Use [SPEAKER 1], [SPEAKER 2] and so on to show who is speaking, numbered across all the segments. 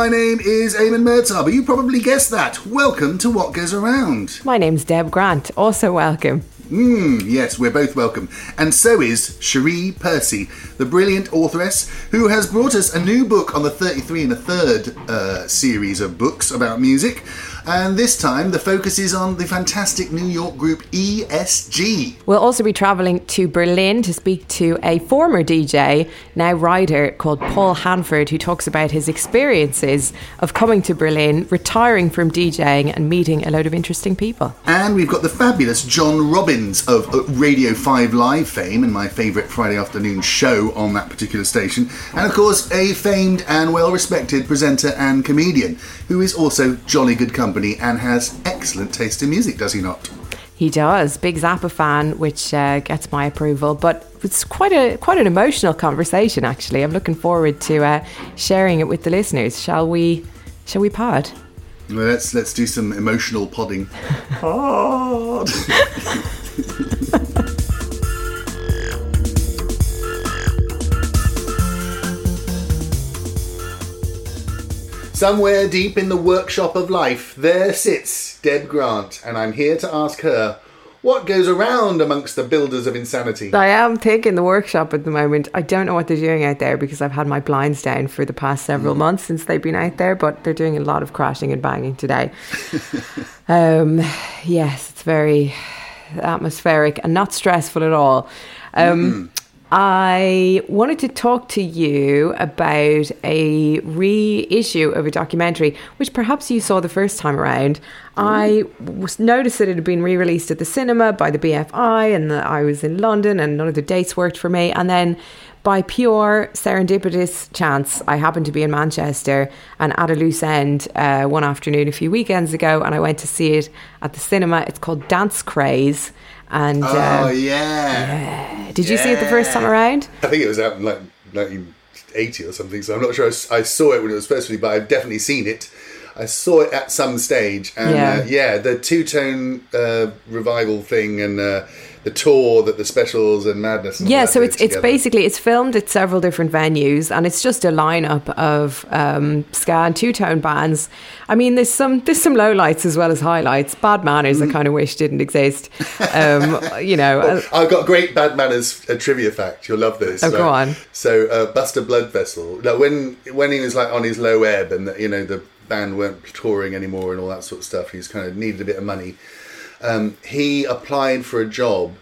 [SPEAKER 1] My name is Eamon Murtaugh, you probably guessed that. Welcome to What Goes Around.
[SPEAKER 2] My name's Deb Grant, also welcome.
[SPEAKER 1] Mm, yes, we're both welcome. And so is Cherie Percy, the brilliant authoress who has brought us a new book on the 33 and a third uh, series of books about music. And this time, the focus is on the fantastic New York group ESG.
[SPEAKER 2] We'll also be travelling to Berlin to speak to a former DJ, now writer, called Paul Hanford, who talks about his experiences of coming to Berlin, retiring from DJing, and meeting a load of interesting people.
[SPEAKER 1] And we've got the fabulous John Robins of uh, Radio 5 Live fame and my favourite Friday afternoon show on that particular station. And of course, a famed and well respected presenter and comedian who is also jolly good company company and has excellent taste in music, does he not?
[SPEAKER 2] He does. Big Zappa fan, which uh, gets my approval. But it's quite a quite an emotional conversation. Actually, I'm looking forward to uh, sharing it with the listeners. Shall we? Shall we pod?
[SPEAKER 1] Well, let's let's do some emotional podding. Pod. Somewhere deep in the workshop of life, there sits Deb Grant, and I'm here to ask her what goes around amongst the builders of insanity.
[SPEAKER 2] I am taking the workshop at the moment. I don't know what they're doing out there because I've had my blinds down for the past several mm. months since they've been out there, but they're doing a lot of crashing and banging today. um, yes, it's very atmospheric and not stressful at all. Um, mm. I wanted to talk to you about a reissue of a documentary, which perhaps you saw the first time around. I was noticed that it had been re-released at the cinema by the BFI, and I was in London, and none of the dates worked for me. And then, by pure serendipitous chance, I happened to be in Manchester and at a loose end uh, one afternoon a few weekends ago, and I went to see it at the cinema. It's called Dance Craze and
[SPEAKER 1] oh
[SPEAKER 2] uh,
[SPEAKER 1] yeah,
[SPEAKER 2] yeah. Did you see it the first time around?
[SPEAKER 1] I think it was out in like 1980 or something. So I'm not sure I, I saw it when it was first released, but I've definitely seen it. I saw it at some stage, and yeah, uh, yeah the two tone uh, revival thing, and uh, the tour that the specials and madness. And
[SPEAKER 2] yeah, so it's it's basically it's filmed at several different venues, and it's just a lineup of um, ska and two tone bands. I mean, there's some there's some lowlights as well as highlights. Bad Manners, mm. I kind of wish didn't exist. Um, you know, well,
[SPEAKER 1] uh, I've got great Bad Manners a trivia fact. You'll love this.
[SPEAKER 2] Oh, so, go on.
[SPEAKER 1] So uh, Buster Bloodvessel. Now, when when he was like on his low ebb, and the, you know the band weren't touring anymore and all that sort of stuff, he's kind of needed a bit of money um, he applied for a job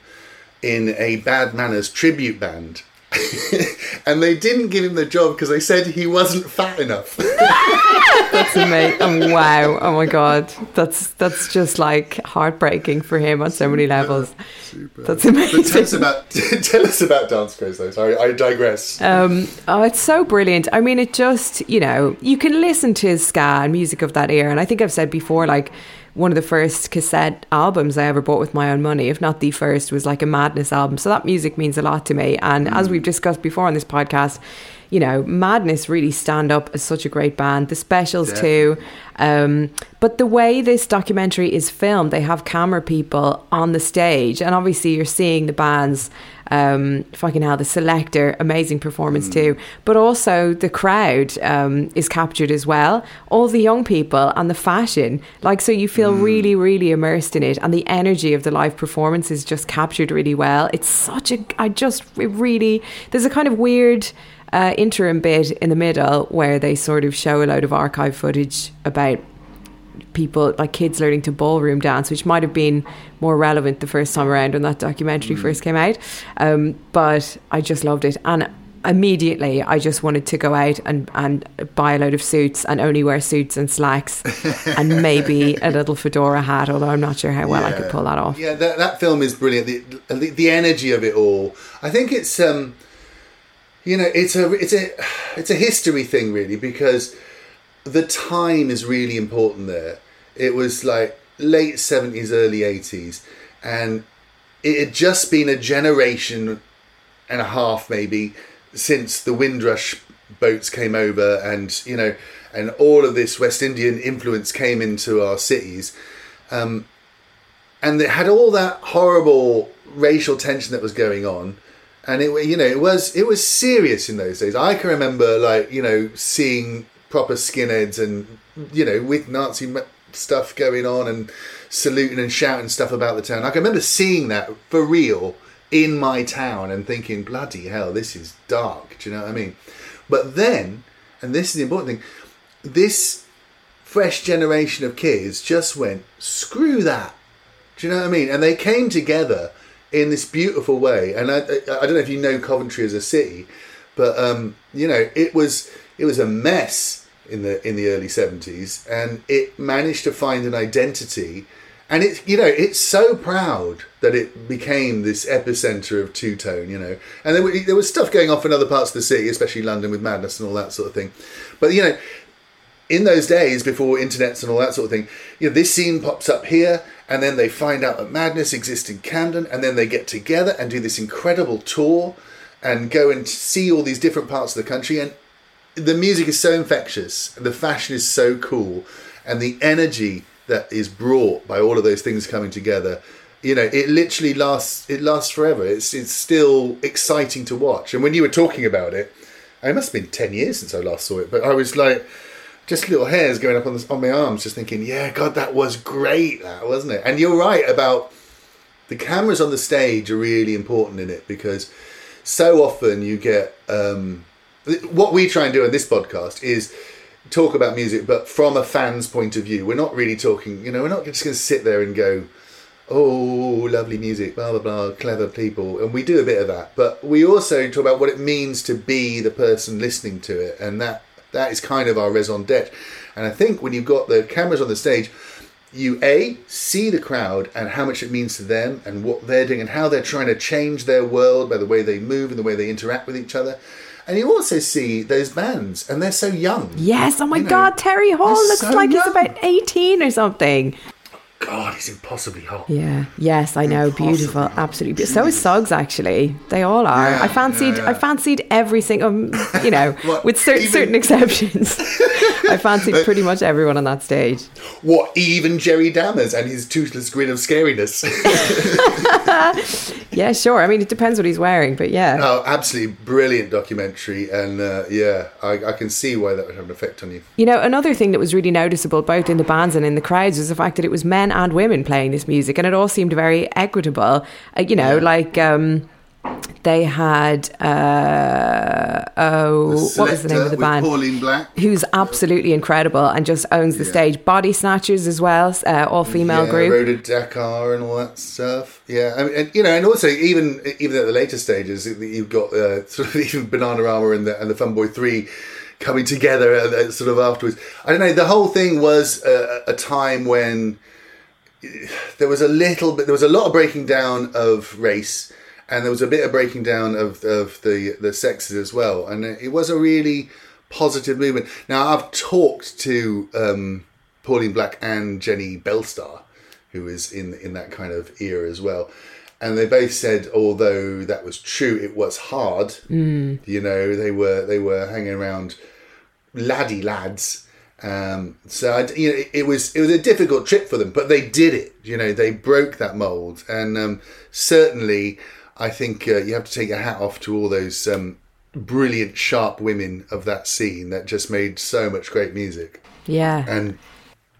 [SPEAKER 1] in a Bad Manners tribute band. and they didn't give him the job because they said he wasn't fat enough.
[SPEAKER 2] that's amazing! Oh, wow! Oh my god, that's that's just like heartbreaking for him on so many levels. Super. That's amazing.
[SPEAKER 1] But tell us about tell us about Dance Craze, though. Sorry, I digress.
[SPEAKER 2] Um, oh, it's so brilliant. I mean, it just you know you can listen to his ska and music of that era, and I think I've said before, like one of the first cassette albums I ever bought with my own money, if not the first, was like a Madness album. So that music means a lot to me. And mm. as we've discussed before on this podcast, you know, Madness really stand up as such a great band. The specials yeah. too. Um, but the way this documentary is filmed, they have camera people on the stage, and obviously you're seeing the bands. Um, fucking hell, the Selecter, amazing performance mm. too. But also the crowd um, is captured as well. All the young people and the fashion, like so, you feel mm. really, really immersed in it, and the energy of the live performance is just captured really well. It's such a, I just really, there's a kind of weird uh, interim bit in the middle where they sort of show a load of archive footage about people like kids learning to ballroom dance, which might have been more relevant the first time around when that documentary mm. first came out. Um, but I just loved it, and immediately I just wanted to go out and, and buy a load of suits and only wear suits and slacks and maybe a little fedora hat, although I'm not sure how well yeah. I could pull that off.
[SPEAKER 1] Yeah, that, that film is brilliant. The, the, the energy of it all. I think it's. Um, you know, it's a it's a it's a history thing really because the time is really important there. It was like late seventies, early eighties, and it had just been a generation and a half maybe since the Windrush boats came over, and you know, and all of this West Indian influence came into our cities, um, and it had all that horrible racial tension that was going on and it you know it was it was serious in those days. I can remember like you know seeing proper skinheads and you know with Nazi stuff going on and saluting and shouting stuff about the town. I can remember seeing that for real in my town and thinking, bloody hell, this is dark. Do you know what I mean? But then, and this is the important thing, this fresh generation of kids just went, screw that. Do you know what I mean? And they came together in this beautiful way. And I, I, I don't know if you know Coventry as a city, but um, you know, it was it was a mess in the in the early seventies, and it managed to find an identity. And it's you know it's so proud that it became this epicenter of two tone, you know. And there, there was stuff going off in other parts of the city, especially London with Madness and all that sort of thing. But you know, in those days before internets and all that sort of thing, you know, this scene pops up here, and then they find out that madness exists in Camden, and then they get together and do this incredible tour, and go and see all these different parts of the country, and the music is so infectious, the fashion is so cool, and the energy that is brought by all of those things coming together. You know, it literally lasts. It lasts forever. It's it's still exciting to watch. And when you were talking about it, it must have been ten years since I last saw it. But I was like, just little hairs going up on, the, on my arms, just thinking, yeah, God, that was great, that wasn't it? And you're right about the cameras on the stage are really important in it because so often you get um, what we try and do in this podcast is talk about music, but from a fan's point of view. We're not really talking, you know, we're not just going to sit there and go, oh, lovely music, blah, blah, blah, clever people. And we do a bit of that. But we also talk about what it means to be the person listening to it. And that that is kind of our raison d'etre. And I think when you've got the cameras on the stage, you a see the crowd and how much it means to them and what they're doing and how they're trying to change their world by the way they move and the way they interact with each other and you also see those bands and they're so young
[SPEAKER 2] Yes, oh my
[SPEAKER 1] You know,
[SPEAKER 2] god, Terry Hall looks
[SPEAKER 1] so
[SPEAKER 2] like he's about 18 or something.
[SPEAKER 1] God he's impossibly hot
[SPEAKER 2] Yeah, yes, I know,
[SPEAKER 1] Impossibly
[SPEAKER 2] beautiful,
[SPEAKER 1] hot.
[SPEAKER 2] absolutely. So is Suggs actually. They all are.
[SPEAKER 1] Yeah,
[SPEAKER 2] I fancied,
[SPEAKER 1] yeah, yeah.
[SPEAKER 2] I fancied every single, um, you know,
[SPEAKER 1] What,
[SPEAKER 2] with cer-
[SPEAKER 1] even-
[SPEAKER 2] certain exceptions. I fancied pretty much everyone on that stage.
[SPEAKER 1] what even jerry dammers and his toothless grin of scariness
[SPEAKER 2] Yeah, sure. I mean, it depends what he's wearing, but yeah.
[SPEAKER 1] oh absolutely brilliant documentary and uh, yeah I, I can see why that would have an effect on you
[SPEAKER 2] You know, another thing that was really noticeable both in the bands and in the crowds was the fact that it was men and women playing this music, and it all seemed very equitable. Uh, you know, like um, they had uh, oh, what was the name of the band?
[SPEAKER 1] pauline black
[SPEAKER 2] Who's absolutely incredible and just owns the
[SPEAKER 1] Yeah.
[SPEAKER 2] stage. Body Snatchers as well, uh, all female
[SPEAKER 1] yeah,
[SPEAKER 2] group.
[SPEAKER 1] Rhoda Dakar and all that stuff. Yeah, I mean, and, you know, and also even even at the later stages, you've got uh, sort of even Bananarama and the and the Fun Boy Three coming together uh, uh, sort of afterwards. I don't know. The whole thing was a, a time when there was a little bit, there was a lot of breaking down of race, and there was a bit of breaking down of of the the sexes as well, and it was a really positive movement. Now I've talked to um, Pauline Black and Jenny Bellstar, who is in in that kind of era as well. And they both said, although that was true, it was hard. Mm. You know, they were they were hanging around laddie lads. Um, so I, you know, it, was it was a difficult trip for them, but they did it. You know, they broke that mold, and um, certainly, I think uh, you have to take your hat off to all those um, brilliant, sharp women of that scene that just made so much great music.
[SPEAKER 2] Yeah.
[SPEAKER 1] And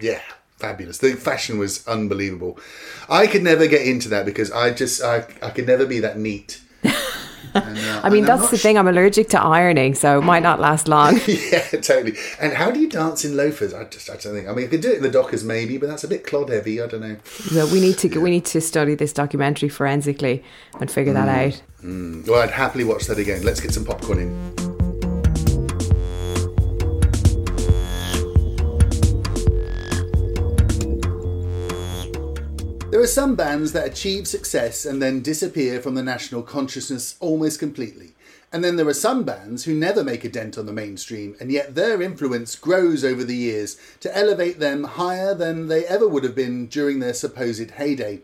[SPEAKER 1] yeah, fabulous. The fashion was unbelievable. I could never get into that because I just I, I could never be that neat. And, uh,
[SPEAKER 2] I mean, that's the thing. I'm allergic to ironing, so it might not last long.
[SPEAKER 1] yeah, totally. And how do you dance in loafers? I just, I don't think. I mean, you could do it in the Dockers maybe, but that's a bit clod heavy. I don't know.
[SPEAKER 2] so we need to we need to study this documentary forensically and figure that out.
[SPEAKER 1] Well, I'd happily watch that again. Let's get some popcorn in. There are some bands that achieve success and then disappear from the national consciousness almost completely. And then there are some bands who never make a dent on the mainstream, and yet their influence grows over the years to elevate them higher than they ever would have been during their supposed heyday.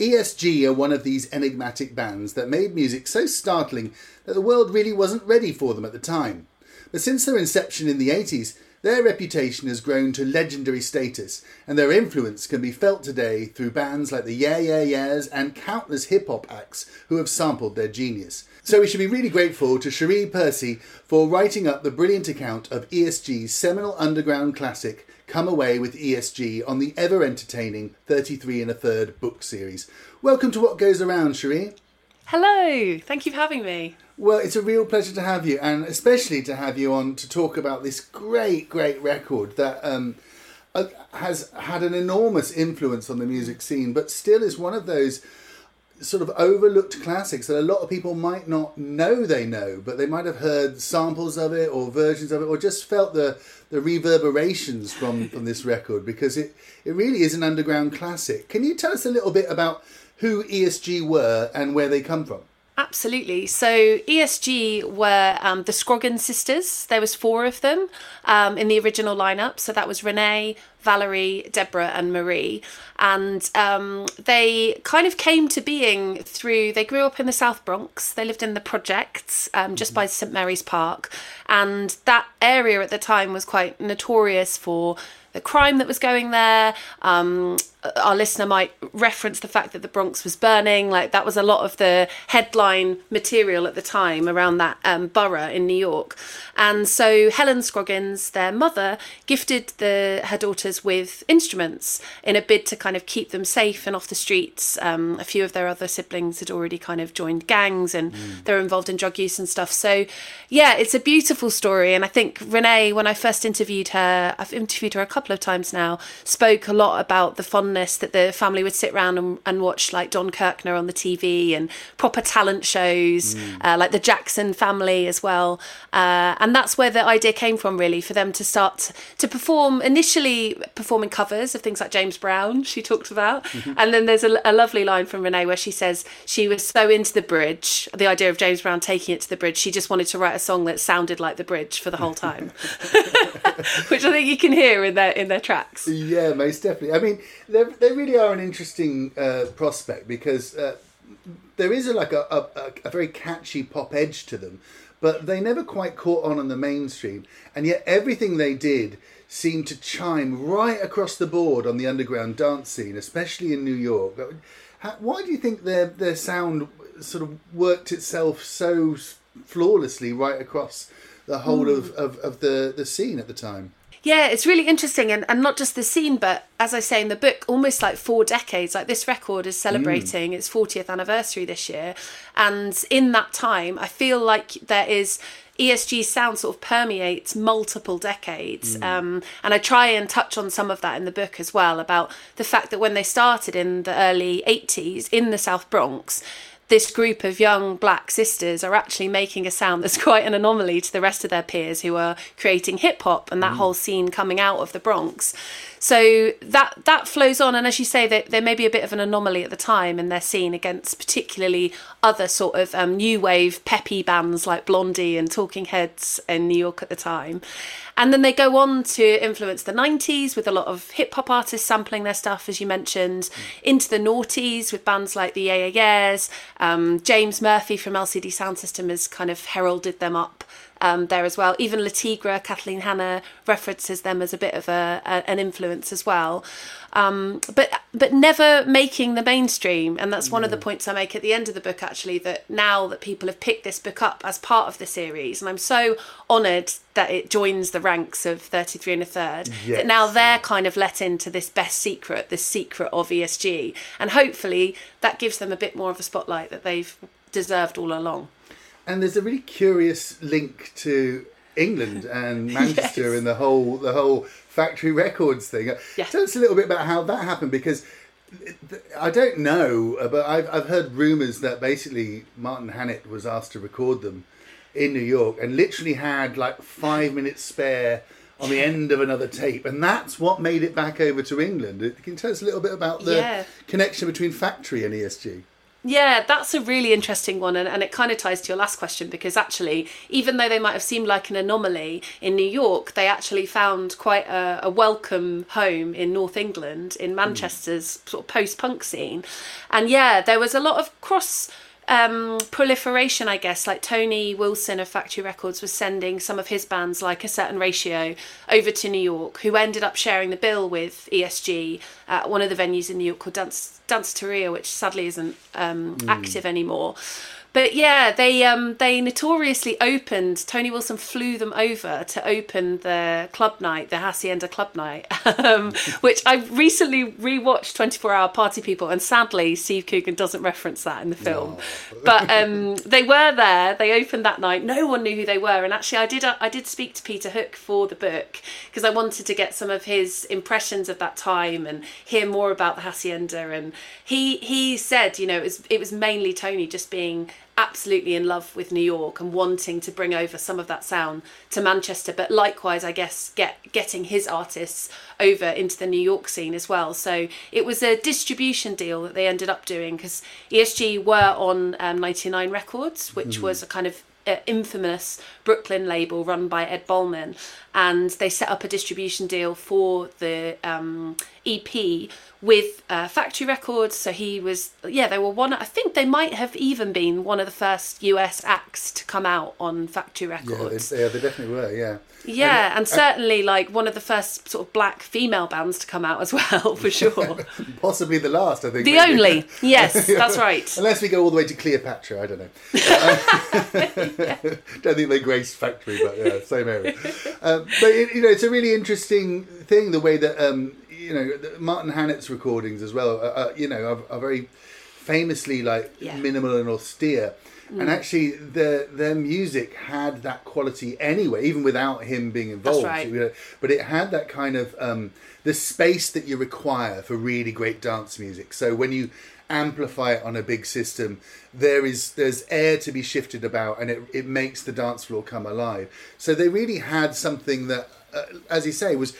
[SPEAKER 1] ESG are one of these enigmatic bands that made music so startling that the world really wasn't ready for them at the time. But since their inception in the 80s, their reputation has grown to legendary status, and their influence can be felt today through bands like the Yeah Yeah Yeahs and countless hip hop acts who have sampled their genius. So we should be really grateful to Cherie Percy for writing up the brilliant account of ESG's seminal underground classic, Come Away with ESG, on the ever entertaining 33 and a Third book series. Welcome to What Goes Around, Cherie.
[SPEAKER 3] Hello, thank you for having me.
[SPEAKER 1] Well, it's a real pleasure to have you, and especially to have you on to talk about this great, great record that um, uh, has had an enormous influence on the music scene, but still is one of those sort of overlooked classics that a lot of people might not know they know, but they might have heard samples of it or versions of it, or just felt the the reverberations from from this record because it it really is an underground classic. Can you tell us a little bit about who ESG were and where they come from?
[SPEAKER 3] Absolutely. So ESG were um, the Scroggins sisters. There was four of them um, in the original lineup. So that was Renee, Valerie, Deborah, and Marie. And um, they kind of came to being through. They grew up in the South Bronx. They lived in the projects um, just by St Mary's Park, and that area at the time was quite notorious for the crime that was going there. Um, our listener might reference the fact that the Bronx was burning. Like that was a lot of the headline material at the time around that um, borough in New York. And so Helen Scroggins, their mother, gifted the her daughters with instruments in a bid to kind of keep them safe and off the streets. Um, a few of their other siblings had already kind of joined gangs and mm. they were involved in drug use and stuff. So yeah, it's a beautiful story. And I think Renee, when I first interviewed her, I've interviewed her a couple of times now, spoke a lot about the fondness that the family would sit around and, and watch like Don Kirshner on the TV and proper talent shows, mm. uh, like the Jackson family as well. Uh, and that's where the idea came from, really, for them to start to perform, initially performing covers of things like James Brown, she talked about. Mm-hmm. And then there's a, a lovely line from Renee where she says she was so into the bridge, the idea of James Brown taking it to the bridge, she just wanted to write a song that sounded like the bridge for the whole time, which I think you can hear in their in their tracks.
[SPEAKER 1] Yeah, most definitely. I mean, they really are an interesting uh, prospect because uh, there is a, like a, a, a, very catchy pop edge to them, but they never quite caught on in the mainstream, and yet everything they did seemed to chime right across the board on the underground dance scene, especially in New York. How, why do you think their their sound sort of worked itself so flawlessly right across the whole mm. of, of, of the, the scene at the time?
[SPEAKER 3] Yeah, it's really interesting, and, and not just the scene, but as I say in the book, almost like four decades. Like this record is celebrating mm. its 40th anniversary this year, and in that time, I feel like there is ESG sound sort of permeates multiple decades. Mm. Um, and I try and touch on some of that in the book as well about the fact that when they started in the early 80s in the South Bronx, this group of young black sisters are actually making a sound that's quite an anomaly to the rest of their peers who are creating hip hop and that mm. whole scene coming out of the Bronx. So that that flows on, and as you say, that there may be a bit of an anomaly at the time and they're seen against particularly other sort of um, new wave peppy bands like Blondie and Talking Heads in New York at the time. And then they go on to influence the 90s with a lot of hip hop artists sampling their stuff, as you mentioned, into the noughties with bands like the Yeah Yeah Yeahs. Um, James Murphy from LCD Soundsystem has kind of heralded them up um, there as well. Even Le Tigre, Kathleen Hanna references them as a bit of a, a an influence as well. Um, but but never making the mainstream, and that's one of the points I make at the end of the book. Actually, that now that people have picked this book up as part of the series, and I'm so honoured that it joins the ranks of 33 and a third. Yes. That now they're kind of let into this best secret, this secret of ESG, and hopefully that gives them a bit more of a spotlight that they've deserved all along
[SPEAKER 1] and there's a really curious link to England and Manchester yes. and the whole the whole factory records thing. Tell us a little bit about how that happened because I don't know, but I've I've heard rumours that basically Martin Hannett was asked to record them in New York and literally had like five minutes spare on the end of another tape, and that's what made it back over to England. Can you tell us a little bit about the yeah. connection between factory and ESG?
[SPEAKER 3] Yeah, that's a really interesting one, and, and it kind of ties to your last question because actually, even though they might have seemed like an anomaly in New York, they actually found quite a, a welcome home in North England, in hmm. Manchester's mm. sort of post punk scene. And yeah, there was a lot of cross um, proliferation, I guess. Like Tony Wilson of Factory Records was sending some of his bands, like a certain ratio, over to New York, who ended up sharing the bill with ESG at one of the venues in New York called Dance Danceteria, which sadly isn't um, mm. active anymore. But yeah, they um they notoriously opened. Tony Wilson flew them over to open the club night, the Hacienda Club Night, um, which I recently rewatched Twenty Four Hour Party People, and sadly Steve Coogan doesn't reference that in the film. but um, they were there. They opened that night. No one knew who they were, and actually, I did I did speak to Peter Hook for the book because I wanted to get some of his impressions of that time and hear more about the Hacienda. And he he said, you know, it was it was mainly Tony just being absolutely in love with New York and wanting to bring over some of that sound to Manchester, but likewise, I guess, get getting his artists over into the New York scene as well. So it was a distribution deal that they ended up doing because ESG were on um, 99 Records, which was a kind of infamous Brooklyn label run by Ed Bahlman, and they set up a distribution deal for the um, EP with uh, Factory Records. So he was, yeah, they were one. I think they might have even been one of the first US acts to come out on Factory
[SPEAKER 1] Yeah,
[SPEAKER 3] Records.
[SPEAKER 1] they, yeah, they definitely were. Yeah.
[SPEAKER 3] Yeah, and certainly like one of the first sort of black female bands to come out as well, for sure.
[SPEAKER 1] Possibly the last, I think.
[SPEAKER 3] the
[SPEAKER 1] maybe.
[SPEAKER 3] only, yes, that's right.
[SPEAKER 1] Unless we go all the way to Cleopatra, I don't know. don't think they graced factory, but yeah, same area. Um, but it, you know, it's a really interesting thing the way that um, you know the- Martin Hannett's recordings as well. Uh, uh, you know, are, are very famously like
[SPEAKER 3] Yeah.
[SPEAKER 1] minimal and austere. And actually, their their music had that quality anyway, even without him being involved.
[SPEAKER 3] right.
[SPEAKER 1] But it had that kind of um, the space that you require for really great dance music. So when you amplify it on a big system, there is there's air to be shifted about, and it it makes the dance floor come alive. So they really had something that, uh, as you say, was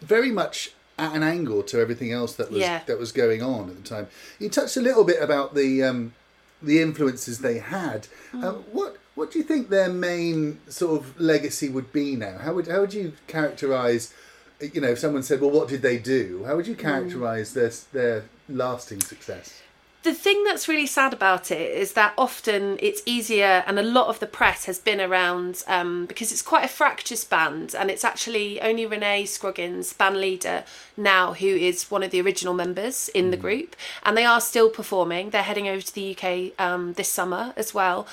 [SPEAKER 1] very much at an angle to everything else that was
[SPEAKER 3] Yeah.
[SPEAKER 1] that was going on at the time. You touched a little bit about the um, the influences they had. Um, what what do you think their main sort of legacy would be now? How would how would you characterize? You know, if someone said, "Well, what did they do?" How would you characterize their their lasting success?
[SPEAKER 3] The thing that's really sad about it is that often it's easier and a lot of the press has been around um, because it's quite a fractious band and it's actually only renee scroggins band leader now who is one of the original members in the group and they are still performing. They're heading over to the uk um, this summer as well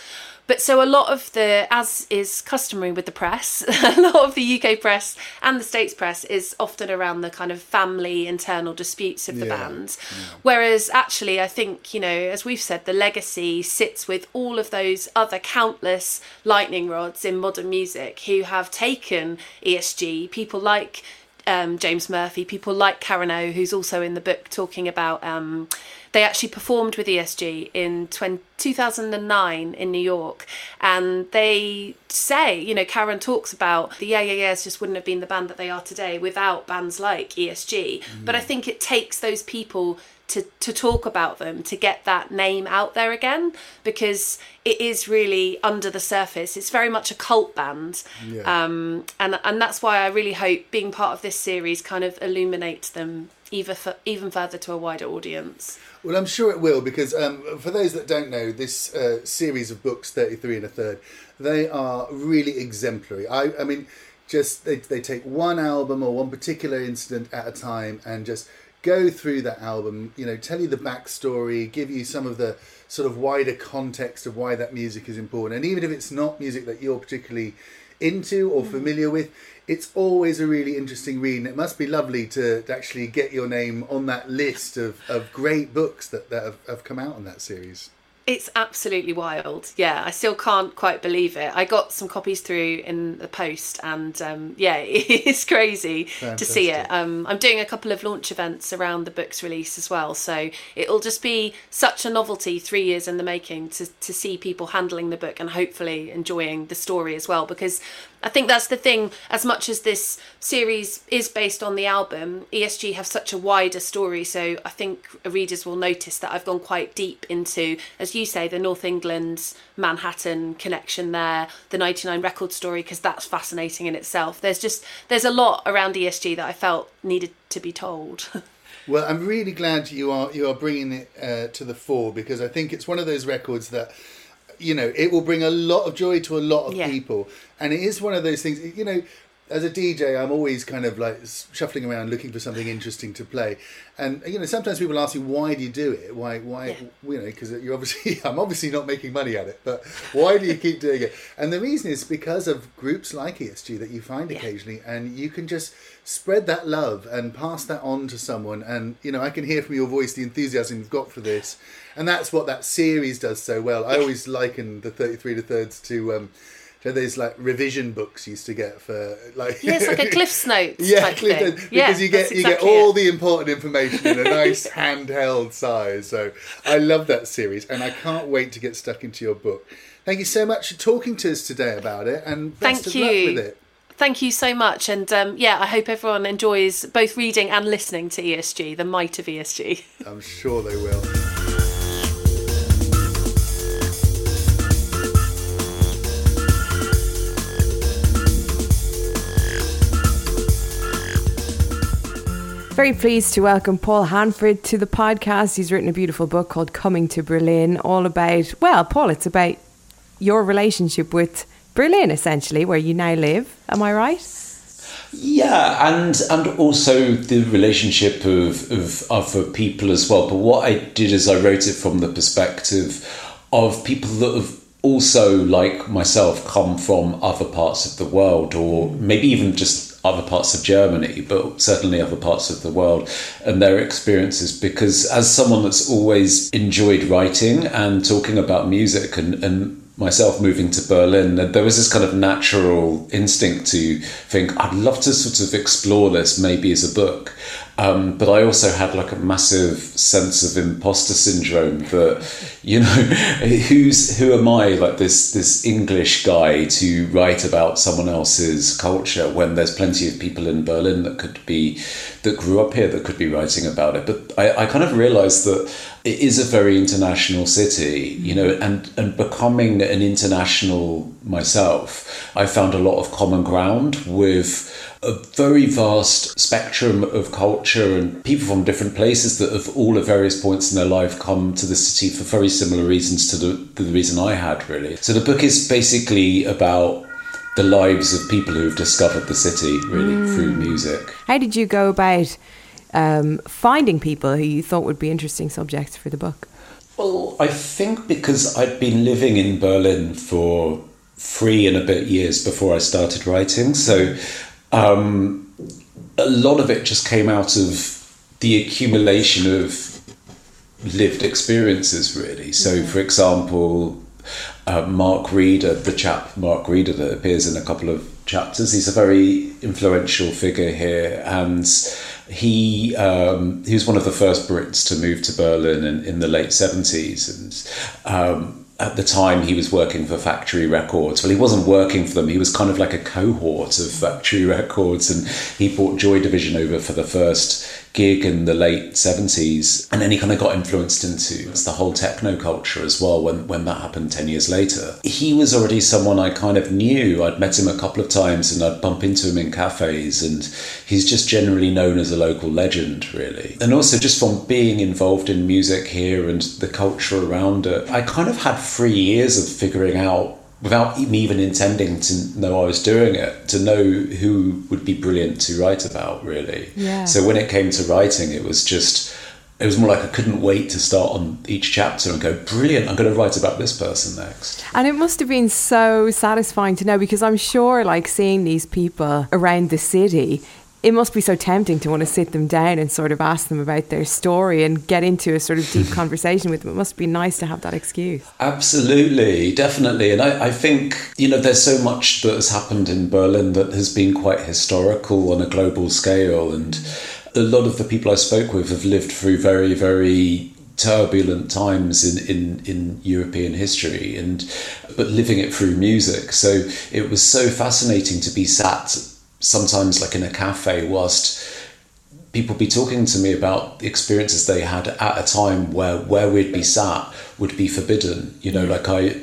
[SPEAKER 3] but so a lot of the, as is customary with the press, a lot of the UK press and the States press is often around the kind of family internal disputes of the
[SPEAKER 1] Yeah,
[SPEAKER 3] band. Whereas actually, I think, you know, as we've said, the legacy sits with all of those other countless lightning rods in modern music who have taken ESG, people like um, James Murphy, people like Karen O, who's also in the book talking about. Um, they actually performed with ESG in 20, 2009 in New York, and they say, you know, Karen talks about the Yeah Yeah Yeahs just wouldn't have been the band that they are today without bands like ESG. But I think it takes those people to to talk about them to get that name out there again because it is really under the surface. It's very much a cult band,
[SPEAKER 1] Yeah.
[SPEAKER 3] um, and and that's why I really hope being part of this series kind of illuminates them even for, even further to a wider audience.
[SPEAKER 1] Well, I'm sure it will because um, for those that don't know, this uh, series of books, 33 and a third, they are really exemplary. I, I mean, just they, they take one album or one particular incident at a time and just go through that album, you know, tell you the backstory, give you some of the sort of wider context of why that music is important. And even if it's not music that you're particularly into or mm. familiar with, it's always a really interesting read. And it must be lovely to, to actually get your name on that list of, of great books that, that have, have come out in that series.
[SPEAKER 3] It's absolutely wild. Yeah, I still can't quite believe it. I got some copies through in the post, and um, yeah, it's crazy to see it. Um, I'm doing a couple of launch events around the book's release as well, so it'll just be such a novelty three years in the making to, to see people handling the book and hopefully enjoying the story as well. Because I think that's the thing, as much as this series is based on the album, ESG have such a wider story. So I think readers will notice that I've gone quite deep into, as you say, the North England Manhattan connection there, the 99 record story, because that's fascinating in itself. There's just, there's a lot around ESG that I felt needed to be told.
[SPEAKER 1] Well, I'm really glad you are you are bringing it uh, to the fore because I think it's one of those records that you know it will bring a lot of joy to a lot of
[SPEAKER 3] Yeah.
[SPEAKER 1] people, and it is one of those things. You know, as a DJ, I'm always kind of like shuffling around looking for something interesting to play, and you know sometimes people ask me why do you do it? Why why
[SPEAKER 3] Yeah.
[SPEAKER 1] you know because you're obviously I'm obviously not making money at it, but why do you keep doing it? And the reason is because of groups like ESG that you find
[SPEAKER 3] Yeah.
[SPEAKER 1] occasionally, and you can just spread that love and pass that on to someone. And you know I can hear from your voice the enthusiasm you've got for this, and that's what that series does so well. I always liken the 33 to thirds to. Um, to those like revision books you used to get for like
[SPEAKER 3] Yeah, it's like a Cliff's Notes
[SPEAKER 1] yeah, Cliff. Notes, because
[SPEAKER 3] yeah,
[SPEAKER 1] you get
[SPEAKER 3] that's
[SPEAKER 1] you get all
[SPEAKER 3] it.
[SPEAKER 1] the important information in a nice handheld size. So I love that series, and I can't wait to get stuck into your book. Thank you so much for talking to us today about it, and best
[SPEAKER 3] Thank
[SPEAKER 1] of
[SPEAKER 3] you.
[SPEAKER 1] luck with it.
[SPEAKER 3] Thank you so much, and um, yeah, I hope everyone enjoys both reading and listening to ESG, the might of ESG.
[SPEAKER 1] I'm sure they will.
[SPEAKER 2] Very pleased to welcome Paul Hanford to the podcast. He's written a beautiful book called Coming to Berlin, all about, well, Paul, it's about your relationship with Berlin, essentially, where you now live. Am I right?
[SPEAKER 4] Yeah, and and also the relationship of, of other people as well. But what I did is I wrote it from the perspective of people that have also, like myself, come from other parts of the world, or maybe even just other parts of Germany, but certainly other parts of the world, and their experiences. Because as someone that's always enjoyed writing and talking about music and, and myself moving to Berlin, there was this kind of natural instinct to think, I'd love to sort of explore this maybe as a book. Um, but I also had like a massive sense of imposter syndrome that, you know, who's who am I, like this this English guy to write about someone else's culture when there's plenty of people in Berlin that could be that grew up here that could be writing about it. But I, I kind of realized that it is a very international city, you know, and, and becoming an international myself, I found a lot of common ground with a very vast spectrum of culture and people from different places that have all at various points in their life come to the city for very similar reasons to the, to the reason I had, really. So the book is basically about the lives of people who've discovered the city, really, through music.
[SPEAKER 2] How did you go about um, finding people who you thought would be interesting subjects for the book?
[SPEAKER 4] Well, I think because I'd been living in Berlin for three and a bit years before I started writing, so um, a lot of it just came out of the accumulation of lived experiences, really. So, for example, uh, Mark Reeder, the chap Mark Reeder that appears in a couple of chapters, he's a very influential figure here, and he um, he was one of the first Brits to move to Berlin in, in the late seventies, and um, at the time he was working for Factory Records. Well, he wasn't working for them; he was kind of like a cohort of Factory Records, and he brought Joy Division over for the first gig in the late seventies, and then he kind of got influenced into the whole techno culture as well. When when that happened ten years later, he was already someone I kind of knew. I'd met him a couple of times, and I'd bump into him in cafes, and he's just generally known as a local legend, really. And also just from being involved in music here and the culture around it, I kind of had three years of figuring out without me even intending to know I was doing it, to know who would be brilliant to write about, really.
[SPEAKER 2] Yeah.
[SPEAKER 4] So when it came to writing, it was just, it was more like I couldn't wait to start on each chapter and go, brilliant, I'm going to write about this person next.
[SPEAKER 2] And it must have been so satisfying to know because I'm sure, like, seeing these people around the city, it must be so tempting to want to sit them down and sort of ask them about their story and get into a sort of deep conversation with them. It must be nice to have that excuse.
[SPEAKER 4] Absolutely, definitely. And I, I think, you know, there's so much that has happened in Berlin that has been quite historical on a global scale. And a lot of the people I spoke with have lived through very, very turbulent times in, in, in European history and but living it through music. So it was so fascinating to be sat sometimes like in a cafe whilst people be talking to me about the experiences they had at a time where where we'd be sat would be forbidden. You know, like I.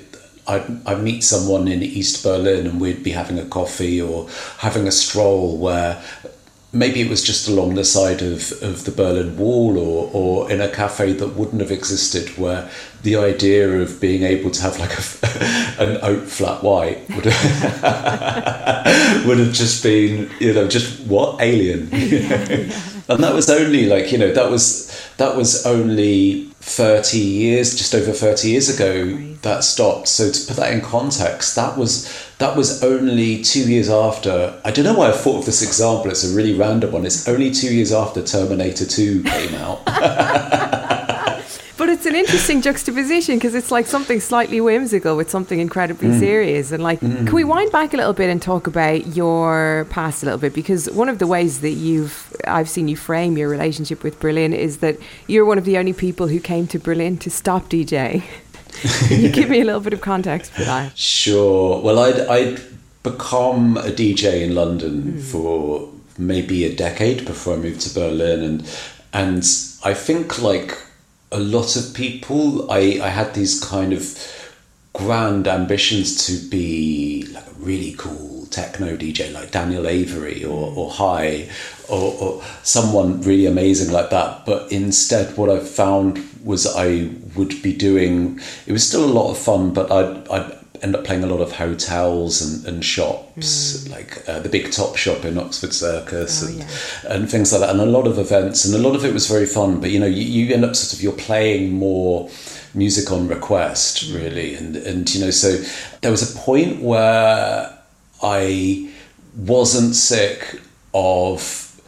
[SPEAKER 4] I'd, I'd meet someone in East Berlin and we'd be having a coffee or having a stroll where maybe it was just along the side of, of the Berlin Wall or, or in a cafe that wouldn't have existed, where the idea of being able to have like a, an oat flat white would have, would have just been, you know, just what alien. And that was only like, you know, that was that was only 30 years, just over 30 years ago that stopped. So to put that in context, that was that was only two years after. I don't know why I thought of this example. It's a really random one. It's only two years after Terminator Two came out.
[SPEAKER 2] But it's an interesting juxtaposition because it's like something slightly whimsical with something incredibly
[SPEAKER 4] Mm.
[SPEAKER 2] serious. And like, can we wind back a little bit and talk about your past a little bit? Because one of the ways that you've, I've seen you frame your relationship with Berlin is that you're one of the only people who came to Berlin to stop DJ. Can you give me a little bit of context for that?
[SPEAKER 4] Sure. Well, I'd, I'd become a DJ in London for maybe a decade before I moved to Berlin, and and I think like a lot of people, I I had these kind of grand ambitions to be like a really cool techno DJ like Daniel Avery or, or High or, or someone really amazing like that. But instead, what I found was I would be doing, it was still a lot of fun, but I'd, I'd end up playing a lot of hotels and, and shops, like uh, the Big Top Shop in Oxford Circus
[SPEAKER 2] Oh,
[SPEAKER 4] and,
[SPEAKER 2] yeah.
[SPEAKER 4] and things like that, and a lot of events. And a lot of it was very fun, but you know, you, you end up sort of, you're playing more music on request really and and you know so there was a point where i wasn't sick of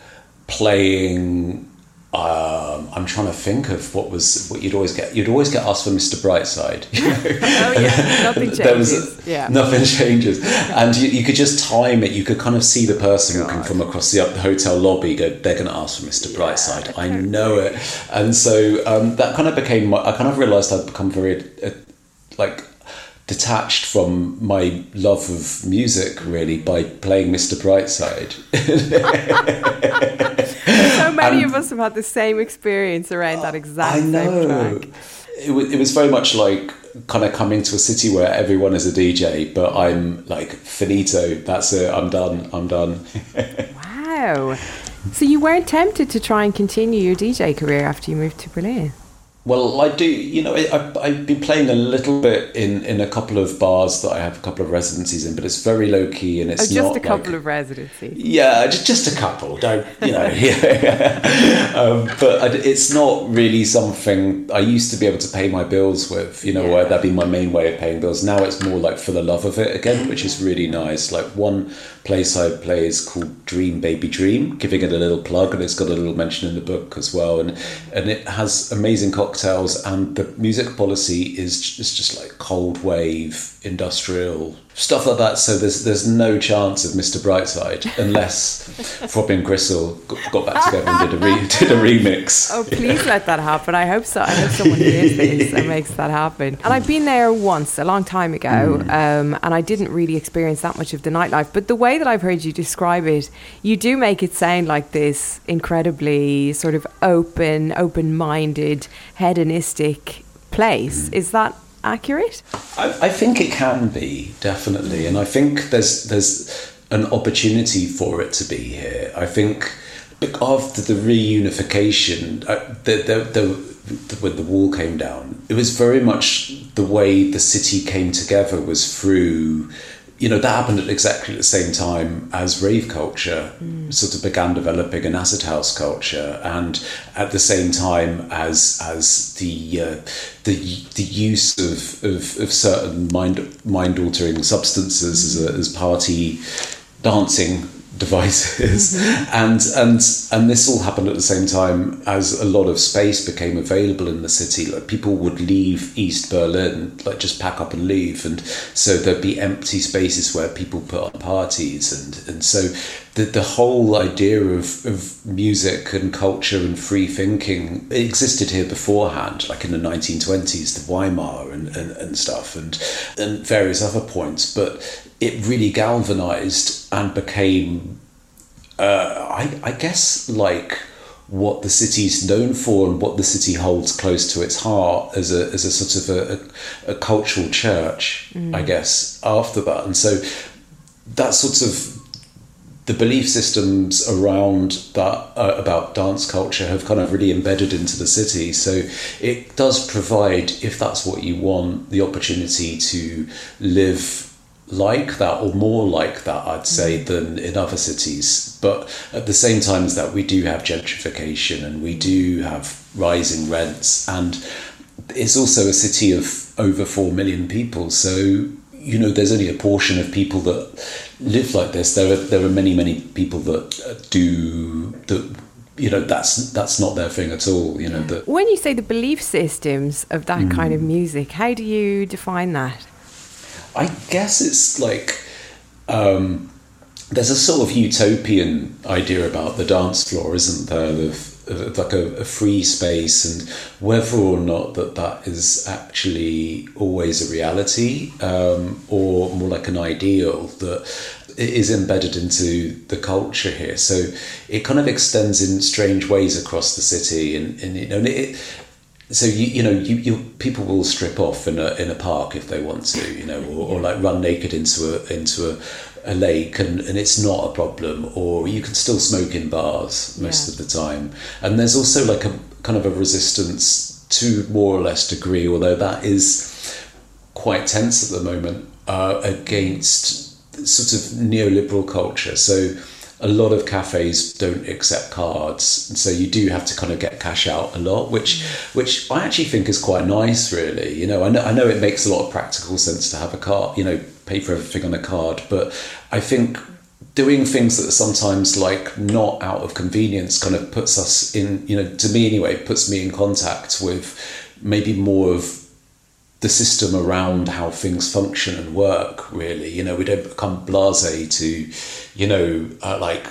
[SPEAKER 4] playing um, I'm trying to think of what was what you'd always get. You'd always get asked for Mr. Brightside. You know?
[SPEAKER 2] Oh, yeah. Nothing changes. yeah.
[SPEAKER 4] nothing changes, and you, you could just time it. You could kind of see the person walking from across the, the hotel lobby. Go, they're going to ask for Mr. Brightside. I know it, and so um, that kind of became. My, I kind of realised I'd become very uh, like detached from my love of music really by playing Mr. Brightside.
[SPEAKER 2] So many of us have had the same experience around that exact
[SPEAKER 4] I
[SPEAKER 2] same
[SPEAKER 4] know.
[SPEAKER 2] track.
[SPEAKER 4] It, wa- it was very much like kind of coming to a city where everyone is a DJ, but I'm like finito. That's it. I'm done. I'm done.
[SPEAKER 2] Wow. So you weren't tempted to try and continue your DJ career after you moved to Berlin?
[SPEAKER 4] Well, I do. You know, I, I've, I've been playing a little bit in, in a couple of bars that I have a couple of residencies in, but it's very low key and it's
[SPEAKER 2] Oh, just
[SPEAKER 4] not
[SPEAKER 2] a couple
[SPEAKER 4] like,
[SPEAKER 2] of residencies.
[SPEAKER 4] Yeah, just just a couple. Don't you know? Yeah. um, but I, it's not really something I used to be able to pay my bills with. You know, where that'd be my main way of paying bills. Now it's more like for the love of it again, which is really nice. Like one place I play is called Dream Baby Dream, giving it a little plug, and it's got a little mention in the book as well. And and it has amazing cocktails, and the music policy is is just like cold wave industrial stuff like that. So there's there's no chance of Mr. Brightside unless Throbbing Gristle got, back together and did a re, did a remix.
[SPEAKER 2] Oh, please let that happen. I hope so. I hope someone hears this and makes that happen. And I've been there once, a long time ago, um, and I didn't really experience that much of the nightlife. But the way that I've heard you describe it, you do make it sound like this incredibly sort of open, open minded, hedonistic place. Is that accurate?
[SPEAKER 4] I, I think it can be definitely, and I think there's there's an opportunity for it to be here. I think after the reunification, uh, the, the, the, when the wall came down, it was very much the way the city came together was through. You know that happened at exactly the same time as rave culture sort of began developing an acid house culture, and at the same time as as the uh, the the use of, of, of certain mind mind altering substances as, a, as party dancing devices. Mm-hmm. And and and this all happened at the same time as a lot of space became available in the city. Like people would leave east berlin like just pack up and leave. And so there'd be empty spaces where people put on parties. And and so the the whole idea of of music and culture and free thinking existed here beforehand like in the 1920s the weimar and and, and stuff and and various other points. But it really galvanized and became, uh, I, I guess, like what the city's known for and what the city holds close to its heart as a, as a sort of a, a, a cultural church, I guess, after that. And so that sort of the belief systems around that uh, about dance culture have kind of really embedded into the city. So it does provide, if that's what you want, the opportunity to live like that or more like that, I'd say, mm. than in other cities. But at the same time as that, we do have gentrification and we do have rising rents, and it's also a city of over four million people. So you know, there's only a portion of people that live like this. There are there are many many people that do that. You know, that's that's not their thing at all. You know that.
[SPEAKER 2] When you say the belief systems of that mm. kind of music, how do you define that?
[SPEAKER 4] I guess it's like. Um, there's a sort of utopian idea about the dance floor, isn't there? Of like a, a, free space and whether or not that that is actually always a reality um, or more like an ideal that is embedded into the culture here so it kind of extends in strange ways across the city and, and you know it, so you you know you, you people will strip off in a in a park if they want to you know or, or like run naked into a into a a lake and, and it's not a problem. Or you can still smoke in bars most yeah. of the time. And there's also like a kind of a resistance to more or less degree although that is quite tense at the moment uh, against sort of neoliberal culture. So a lot of cafes don't accept cards so you do have to kind of get cash out a lot which which I actually think is quite nice really you know I know I know it makes a lot of practical sense to have a card you know pay for everything on a card. But I think doing things that are sometimes like not out of convenience kind of puts us in, you know, to me anyway, puts me in contact with maybe more of the system around how things function and work really. You know we don't become blasé to you know uh, like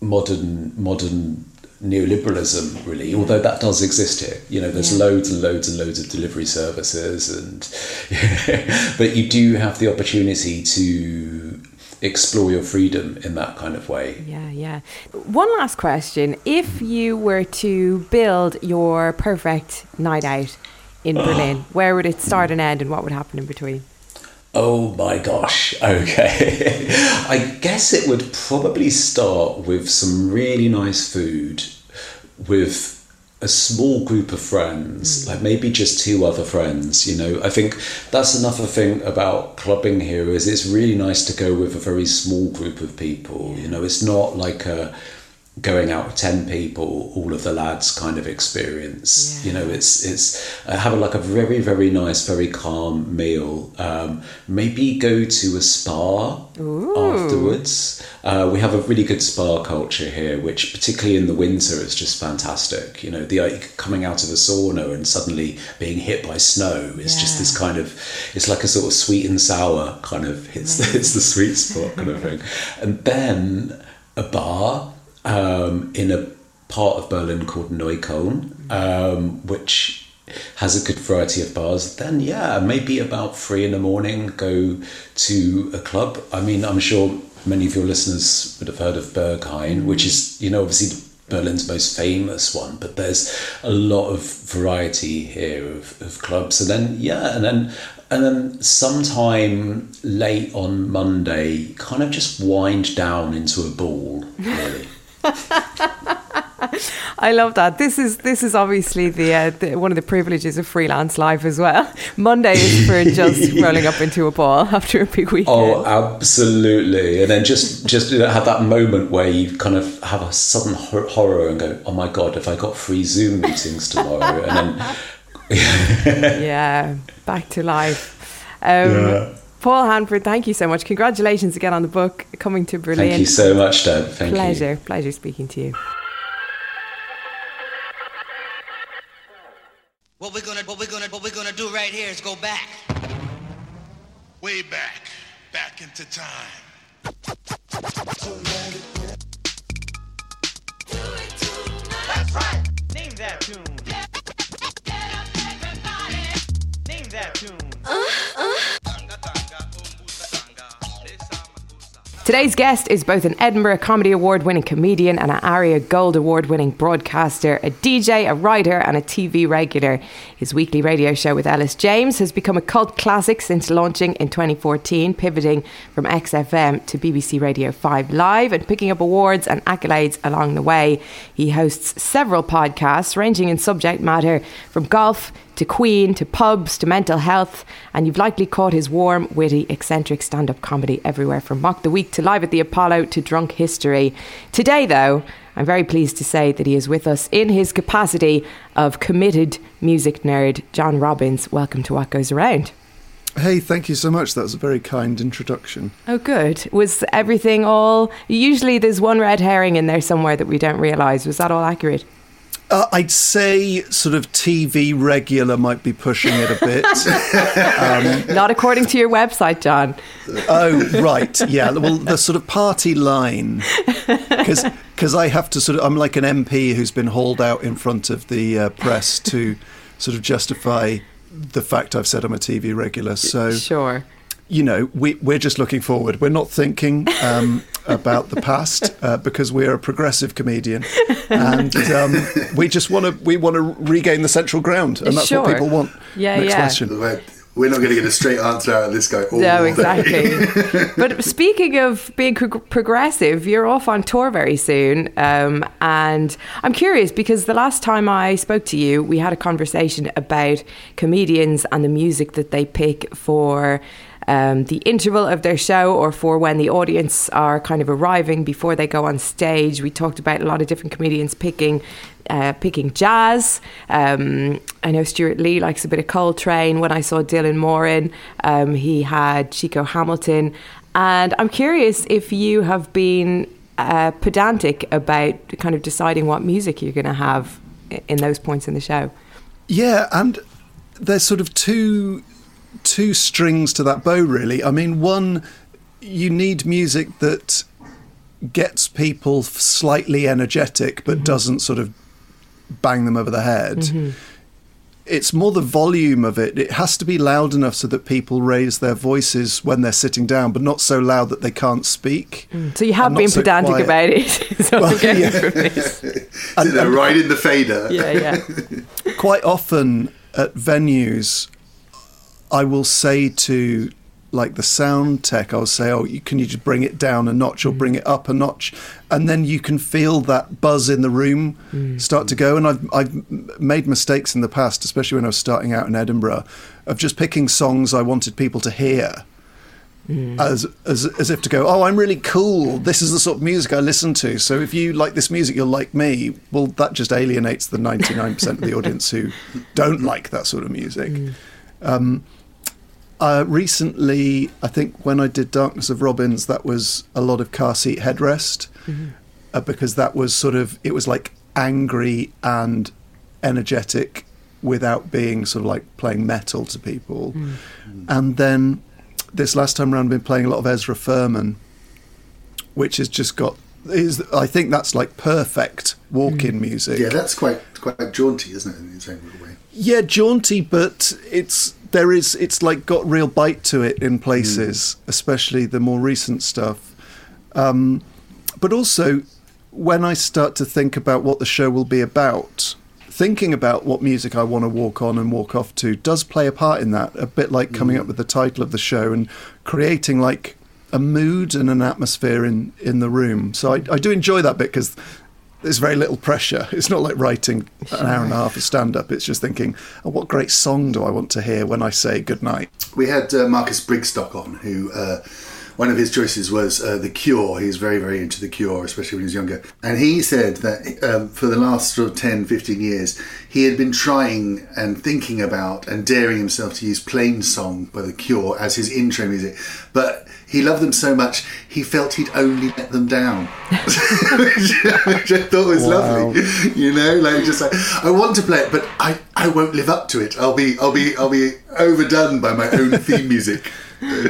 [SPEAKER 4] modern modern neoliberalism really although that does exist here. You know there's yeah. loads and loads and loads of delivery services and but you do have the opportunity to explore your freedom in that kind of way.
[SPEAKER 2] Yeah yeah. One last question. If you were to build your perfect night out in berlin where would it start and end and what would happen in between
[SPEAKER 4] Oh my gosh. Okay. I guess it would probably start with some really nice food with a small group of friends, mm. like maybe just two other friends, you know. I think that's another thing about clubbing here is it's really nice to go with a very small group of people. You know, it's not like a going out with 10 people all of the lads kind of experience yeah. you know it's it's uh, have a, like a very very nice very calm meal um, maybe go to a spa Ooh. afterwards uh, we have a really good spa culture here which particularly in the winter is just fantastic you know the uh, coming out of a sauna and suddenly being hit by snow is yeah. just this kind of it's like a sort of sweet and sour kind of hits the, it's the sweet spot kind of thing and then a bar um, in a part of Berlin called Neukölln, um, which has a good variety of bars. Then, yeah, maybe about three in the morning, go to a club. I mean, I'm sure many of your listeners would have heard of Berghain, which is, you know, obviously Berlin's most famous one, but there's a lot of variety here of, of clubs. And then, yeah, and then and then sometime late on Monday, kind of just wind down into a ball, really.
[SPEAKER 2] I love that. This is this is obviously the, uh, the, one of the privileges of freelance life as well. Monday is for just rolling up into a ball after a big weekend.
[SPEAKER 4] Oh, absolutely! And then just just you know, have that moment where you kind of have a sudden horror and go, "Oh my god, have I got free Zoom meetings tomorrow?" And then
[SPEAKER 2] yeah, back to life. Um, yeah. Paul Hanford, thank you so much. Congratulations again on the book coming to Berlin.
[SPEAKER 4] Thank you so much, Deb. Thank
[SPEAKER 2] pleasure,
[SPEAKER 4] you.
[SPEAKER 2] Pleasure, pleasure speaking to you.
[SPEAKER 5] What we're gonna, what we're gonna, what we're gonna do right here is go back, way back, back into time. That's right. Name that tune. Name that tune. Uh,
[SPEAKER 2] Today's guest is both an Edinburgh Comedy Award winning comedian and an ARIA Gold Award winning broadcaster, a DJ, a writer, and a TV regular. His weekly radio show with Ellis James has become a cult classic since launching in 2014, pivoting from XFM to BBC Radio 5 Live and picking up awards and accolades along the way. He hosts several podcasts ranging in subject matter from golf to Queen, to pubs, to mental health, and you've likely caught his warm, witty, eccentric stand up comedy everywhere from Mock the Week to Live at the Apollo to Drunk History. Today, though, I'm very pleased to say that he is with us in his capacity of committed music nerd. John Robins, welcome to What Goes Around.
[SPEAKER 6] Hey, thank you so much. That was a very kind introduction.
[SPEAKER 2] Oh, good. Was everything all. Usually there's one red herring in there somewhere that we don't realise. Was that all accurate?
[SPEAKER 6] Uh, I'd say sort of TV regular might be pushing it a bit.
[SPEAKER 2] um, Not according to your website, John.
[SPEAKER 6] Oh, right. Yeah. Well, the sort of party line. Because I have to sort of, I'm like an MP who's been hauled out in front of the uh, press to sort of justify the fact I've said I'm a TV regular. So,
[SPEAKER 2] sure
[SPEAKER 6] you know, we, we're just looking forward. We're not thinking um, about the past uh, because we're a progressive comedian, and um, we just want to we want to regain the central ground, and that's
[SPEAKER 2] sure.
[SPEAKER 6] what people want.
[SPEAKER 2] Yeah,
[SPEAKER 6] Next
[SPEAKER 2] yeah.
[SPEAKER 6] question.
[SPEAKER 1] We're not going to get a straight answer out of this guy. All
[SPEAKER 2] no, exactly. but speaking of being progressive, you're off on tour very soon, um, and I'm curious because the last time I spoke to you, we had a conversation about comedians and the music that they pick for um, the interval of their show or for when the audience are kind of arriving before they go on stage. We talked about a lot of different comedians picking uh, picking jazz. Um, I know Stewart Lee likes a bit of Coltrane. When I saw Dylan Moran, um, he had Chico Hamilton. And I'm curious if you have been uh, pedantic about kind of deciding what music you're going to have in those points in the show.
[SPEAKER 6] Yeah, and there's sort of two two strings to that bow, really. I mean, one, you need music that gets people slightly energetic but mm-hmm. doesn't sort of bang them over the head. Mm-hmm. It's more the volume of it. It has to be loud enough so that people raise their voices when they're sitting down, but not so loud that they can't speak.
[SPEAKER 2] Mm. So you have been so pedantic quiet. about it. so well, yeah.
[SPEAKER 1] and, and, right in the fader.
[SPEAKER 2] Yeah, yeah.
[SPEAKER 6] Quite often at venues, I will say to like the sound tech, I'll say, "Oh, you, can you just bring it down a notch or mm. bring it up a notch?" And then you can feel that buzz in the room mm. start to go. And I've I've made mistakes in the past, especially when I was starting out in Edinburgh, of just picking songs I wanted people to hear. Mm. As, as as if to go, oh, I'm really cool. This is the sort of music I listen to. So if you like this music, you'll like me. Well, that just alienates the 99% of the audience who don't like that sort of music. Mm. Um, uh, recently, I think when I did Darkness of Robins, that was a lot of car seat headrest mm-hmm. uh, because that was sort of it was like angry and energetic without being sort of like playing metal to people. Mm-hmm. And then this last time around, I've been playing a lot of Ezra Furman, which has just got. Is I think that's like perfect walk-in mm. music.
[SPEAKER 1] Yeah, that's quite quite jaunty, isn't it, in its own way?
[SPEAKER 6] Yeah, jaunty, but it's there is it's like got real bite to it in places, mm. especially the more recent stuff. Um, but also, when I start to think about what the show will be about, thinking about what music I want to walk on and walk off to does play a part in that. A bit like coming mm. up with the title of the show and creating like a mood and an atmosphere in in the room. So I, I do enjoy that bit because there's very little pressure. It's not like writing an hour and a half of stand up. It's just thinking, oh, what great song do I want to hear when I say goodnight?
[SPEAKER 1] We had uh, Marcus Brigstocke on, who. Uh, one of his choices was uh, The Cure. He's very, very into The Cure, especially when he was younger. And he said that um, for the last sort of 10, 15 years, he had been trying and thinking about and daring himself to use Plainsong by The Cure as his intro music. But he loved them so much, he felt he'd only let them down. which, I thought was wow. lovely. You know, like just like, I want to play it, but I, I won't live up to it. I'll be, I'll be, I'll be overdone by my own theme music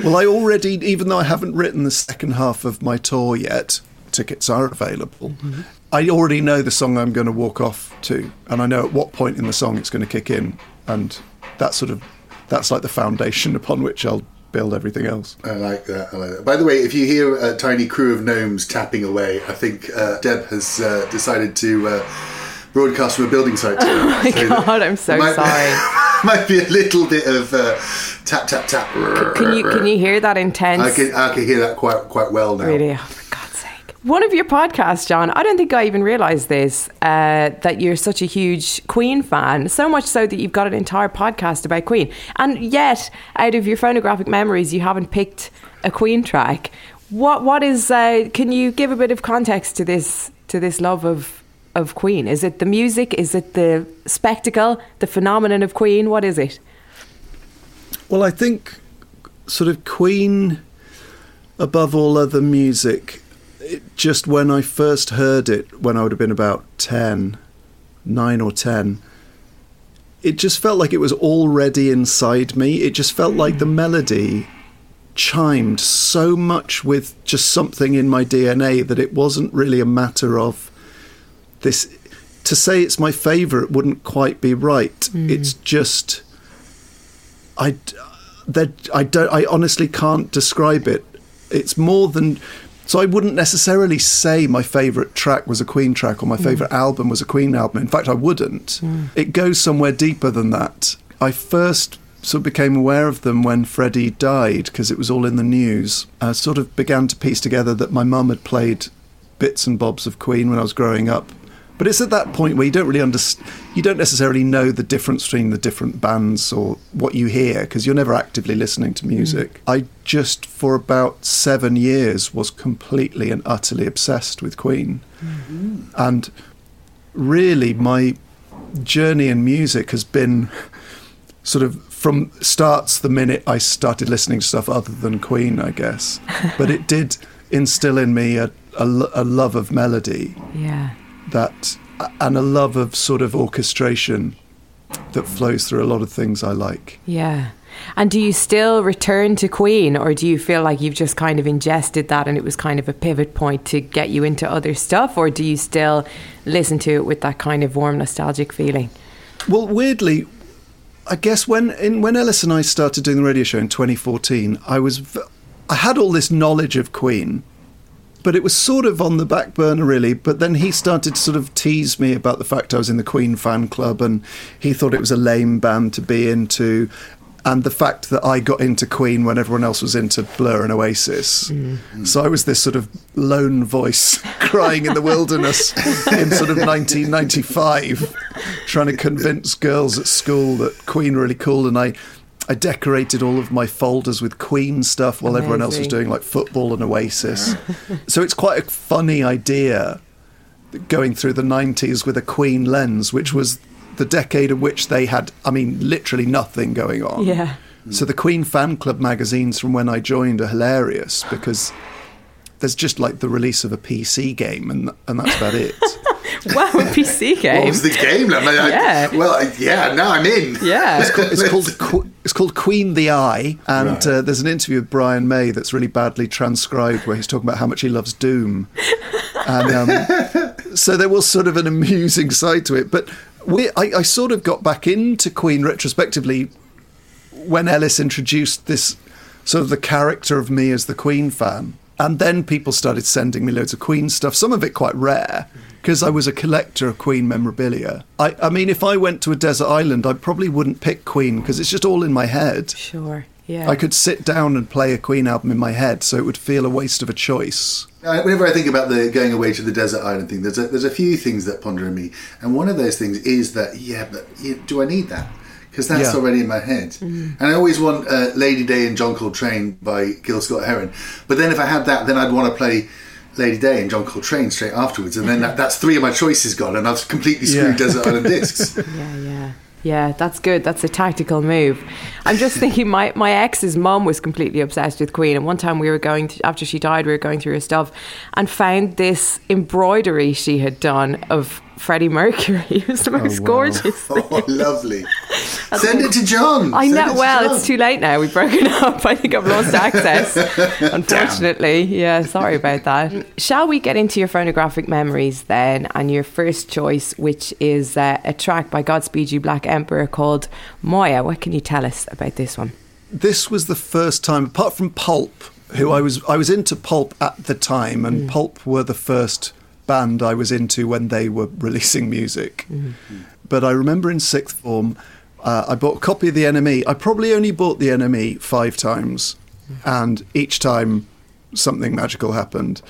[SPEAKER 6] well, I already, even though I haven't written the second half of my tour yet, tickets are available. Mm-hmm. I already know the song I'm going to walk off to, and I know at what point in the song it's going to kick in, and that's sort of that's like the foundation upon which I'll build everything else.
[SPEAKER 1] I like that. I like that. By the way, if you hear a tiny crew of gnomes tapping away, I think uh, Deb has uh, decided to uh, broadcast from a building site. Oh
[SPEAKER 2] my god, I'm so
[SPEAKER 1] might,
[SPEAKER 2] sorry.
[SPEAKER 1] might be a little bit of uh, tap tap tap.
[SPEAKER 2] Can you can you hear that intense?
[SPEAKER 1] I can I can hear that quite quite well now.
[SPEAKER 2] Really? Oh, for God's sake. One of your podcasts, John, I don't think I even realised this, uh, that you're such a huge Queen fan. So much so that you've got an entire podcast about Queen. And yet, out of your phonographic memories, you haven't picked a Queen track. What what is uh, can you give a bit of context to this to this love of of Queen? Is it the music? Is it the spectacle, the phenomenon of Queen? What is it?
[SPEAKER 6] Well, I think sort of Queen, above all other music, it, just when I first heard it, when I would have been about 10, 9 or 10, it just felt like it was already inside me. It just felt like the mm. melody chimed so much with just something in my DNA that it wasn't really a matter of this. To say it's my favourite wouldn't quite be right. Mm. It's just. I, that I don't. I honestly can't describe it. It's more than. So I wouldn't necessarily say my favourite track was a Queen track or my mm. favourite album was a Queen album. In fact, I wouldn't. Mm. It goes somewhere deeper than that. I first sort of became aware of them when Freddie died because it was all in the news. I sort of began to piece together that my mum had played bits and bobs of Queen when I was growing up. But it's at that point where you don't really understand, you don't necessarily know the difference between the different bands or what you hear because you're never actively listening to music. Mm. I just, for about seven years, was completely and utterly obsessed with Queen. Mm-hmm. And really, my journey in music has been sort of from starts the minute I started listening to stuff other than Queen, I guess. but it did instill in me a, a, a love of melody
[SPEAKER 2] Yeah.
[SPEAKER 6] That and a love of sort of orchestration that flows through a lot of things I like.
[SPEAKER 2] Yeah. And do you still return to Queen, or do you feel like you've just kind of ingested that and it was kind of a pivot point to get you into other stuff, or do you still listen to it with that kind of warm, nostalgic feeling?
[SPEAKER 6] Well, weirdly, I guess when in, when Ellis and I started doing the radio show in 2014, I was I had all this knowledge of Queen, but it was sort of on the back burner really. But then he started to sort of tease me about the fact I was in the Queen fan club, and he thought it was a lame band to be into. And the fact that I got into Queen when everyone else was into Blur and Oasis. Mm. So I was this sort of lone voice crying in the wilderness in sort of 1995, trying to convince girls at school that Queen really cool. And I, I decorated all of my folders with Queen stuff while everyone else was doing like football and Oasis. so it's quite a funny idea going through the 90s with a Queen lens, which was the decade of which they had, I mean, literally nothing going on.
[SPEAKER 2] Yeah.
[SPEAKER 6] So the Queen fan club magazines from when I joined are hilarious because there's just like the release of a PC game and and that's about it.
[SPEAKER 2] Wow, a PC
[SPEAKER 1] What
[SPEAKER 2] game.
[SPEAKER 1] was the game? I mean, I-
[SPEAKER 2] Yeah.
[SPEAKER 1] well, yeah. Now I'm in.
[SPEAKER 2] yeah.
[SPEAKER 6] it's called Qu- it's called Queen the Eye, and uh, there's an interview with Brian May that's really badly transcribed where he's talking about how much he loves Doom, and um, so there was sort of an amusing side to it. But we, I, I sort of got back into Queen retrospectively when Ellis introduced this sort of the character of me as the Queen fan. And then people started sending me loads of Queen stuff, some of it quite rare, because I was a collector of Queen memorabilia. I, I mean, if I went to a desert island, I probably wouldn't pick Queen because it's just all in my head.
[SPEAKER 2] Sure. Yeah.
[SPEAKER 6] I could sit down and play a Queen album in my head, so it would feel a waste of a choice.
[SPEAKER 1] Uh, Whenever I think about the going away to the desert island thing, there's a, there's a few things that ponder in me, and one of those things is that yeah, but yeah, do I need that? Because that's
[SPEAKER 6] Yeah.
[SPEAKER 1] already in my head, and I always want uh, Lady Day and John Coltrane by Gil Scott Heron. But then if I had that, then I'd want to play Lady Day and John Coltrane straight afterwards, and then that, that's three of my choices gone, and I've completely screwed
[SPEAKER 6] Yeah.
[SPEAKER 1] Desert Island discs.
[SPEAKER 2] Yeah, yeah. Yeah, that's good. That's a tactical move. I'm just thinking my, my ex's mum was completely obsessed with Queen. And one time we were going, to, after she died, we were going through her stuff and found this embroidery she had done of Freddie Mercury. It was the most
[SPEAKER 6] wow.
[SPEAKER 2] gorgeous thing.
[SPEAKER 1] oh, lovely! Send it to John.
[SPEAKER 2] I
[SPEAKER 1] Send it
[SPEAKER 2] know.
[SPEAKER 1] to
[SPEAKER 2] Well,
[SPEAKER 1] John.
[SPEAKER 2] it's too late now. We've broken up. I think I've lost access. Unfortunately, yeah. Sorry about that. Shall we get into your phonographic memories then? And your first choice, which is uh, a track by Godspeed You Black Emperor called Moya. What can you tell us about this one?
[SPEAKER 6] this was the first time, apart from Pulp, who I was I was into Pulp at the time, and Pulp were the first band I was into when they were releasing music. But I remember in sixth form, uh, I bought a copy of the NME. I probably only bought the NME five times, and each time something magical happened.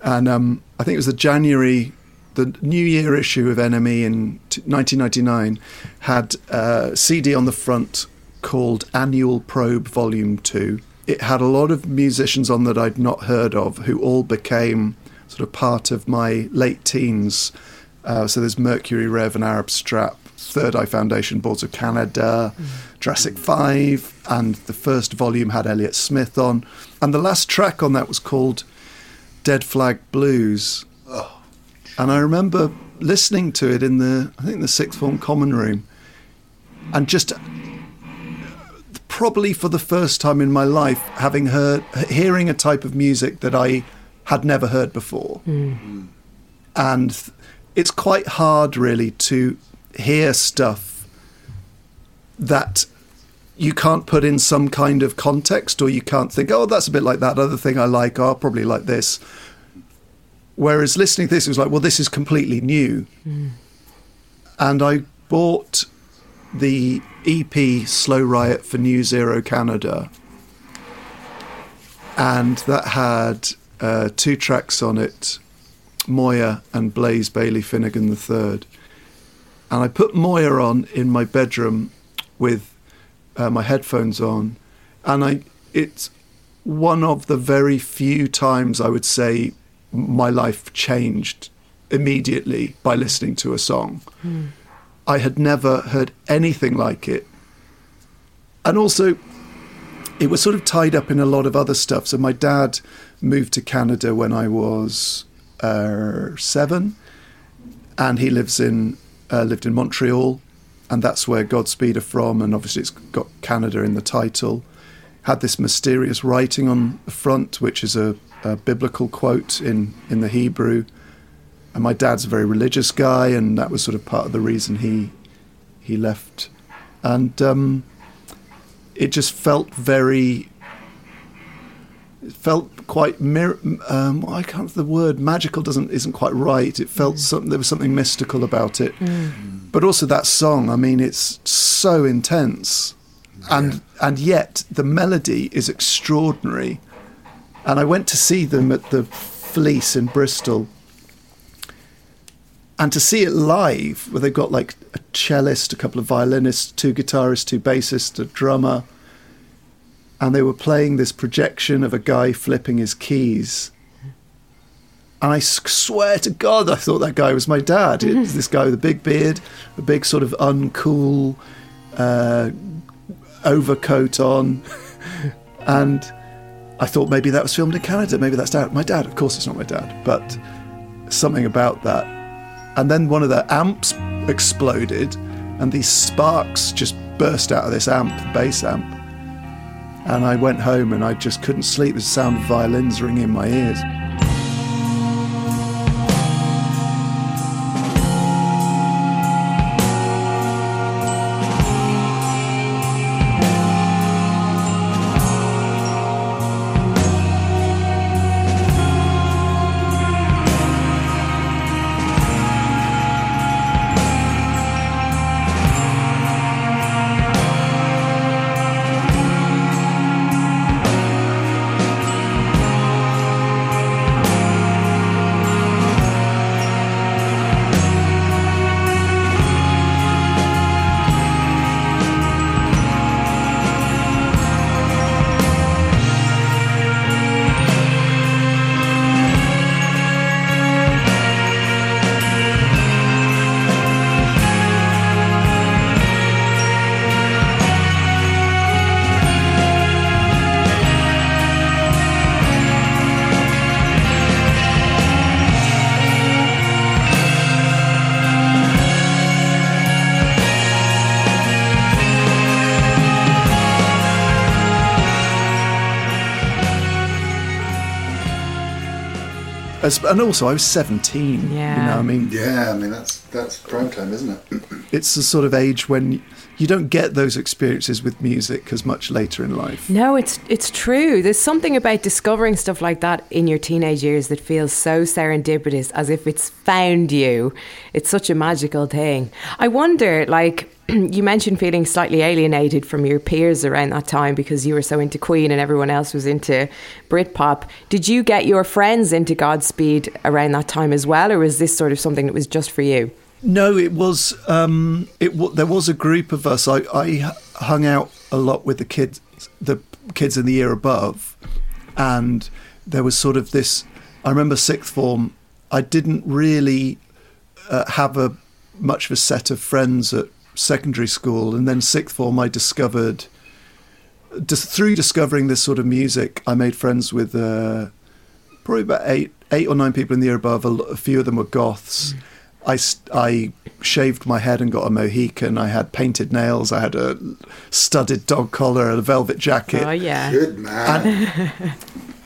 [SPEAKER 6] And um, I think it was the January, the New Year issue of NME in t- 1999 had a CD on the front called Annual Probe Volume 2. It had a lot of musicians on that I'd not heard of who all became sort of part of my late teens. Uh, so there's Mercury Rev and Arab Strap, Third Eye Foundation, Boards of Canada, Jurassic 5, and the first volume had Elliott Smith on. And the last track on that was called Dead Flag Blues. And I remember listening to it in the, I think, the sixth form common room, and just probably for the first time in my life having heard, hearing a type of music that I had never heard before. Hmm. And th- it's quite hard, really, to hear stuff that you can't put in some kind of context or you can't think, oh, that's a bit like that other thing I like, oh, I'll probably like this. Whereas listening to this, it was like, well, this is completely new. Hmm. And I bought the EP Slow Riot for New Zerø Kanada. And that had uh, two tracks on it Moya and Blaise Bailey Finnegan III. And I put Moya on in my bedroom with uh, my headphones on. And I, it's one of the very few times I would say my life changed immediately by listening to a song. I had never heard anything like it. And also, it was sort of tied up in a lot of other stuff. So, my dad moved to Canada when I was uh, seven, and he lives in uh, lived in Montreal, and that's where Godspeed are from. And obviously, it's got Canada in the title. Had this mysterious writing on the front, which is a, a biblical quote in in the Hebrew. And my dad's a very religious guy, and that was sort of part of the reason he he left. And um, it just felt very. It felt quite mir- um, I can't. The word magical doesn't isn't quite right. It felt mm. something. There was something mystical about it, mm. Mm. but also that song. I mean, it's so intense, and and yet the melody is extraordinary. And I went to see them at the Fleece in Bristol and to see it live, where they've got like a cellist, a couple of violinists, two guitarists, two bassists, a drummer, and they were playing this projection of a guy flipping his keys. And I swear to God, I thought that guy was my dad. It was this guy with a big beard, a big sort of uncool uh, overcoat on, and I thought maybe that was filmed in Canada. Maybe that's dad. My dad, of course, it's not my dad, but something about that and then one of the amps exploded and these sparks just burst out of this amp the bass amp. And i went home and i just couldn't sleep. The sound of violins ringing in my ears As, and also i was 17
[SPEAKER 2] Yeah.
[SPEAKER 6] you know i mean
[SPEAKER 1] Yeah, I mean that's that's prime time, isn't it?
[SPEAKER 6] It's the sort of age when you don't get those experiences with music as much later in life.
[SPEAKER 2] No, it's it's true. There's something about discovering stuff like that in your teenage years that feels so serendipitous, as if it's found you. It's such a magical thing. I wonder, like you mentioned, feeling slightly alienated from your peers around that time because you were so into Queen and everyone else was into Britpop. Did you get your friends into Godspeed around that time as well, or was this sort of something that was just for you?
[SPEAKER 6] No, it was. Um, it w- there was a group of us. I, I hung out a lot with the kids, the kids in the year above, and there was sort of this. I remember sixth form. I didn't really uh, have a much of a set of friends at secondary school, and then sixth form I discovered. Just through discovering this sort of music, I made friends with uh, probably about eight, eight or nine people in the year above. A, a few of them were goths. Mm. I, I shaved my head and got a mohican. I had painted nails. I had a studded dog collar, a velvet jacket.
[SPEAKER 2] Oh yeah,
[SPEAKER 1] good man.
[SPEAKER 6] And,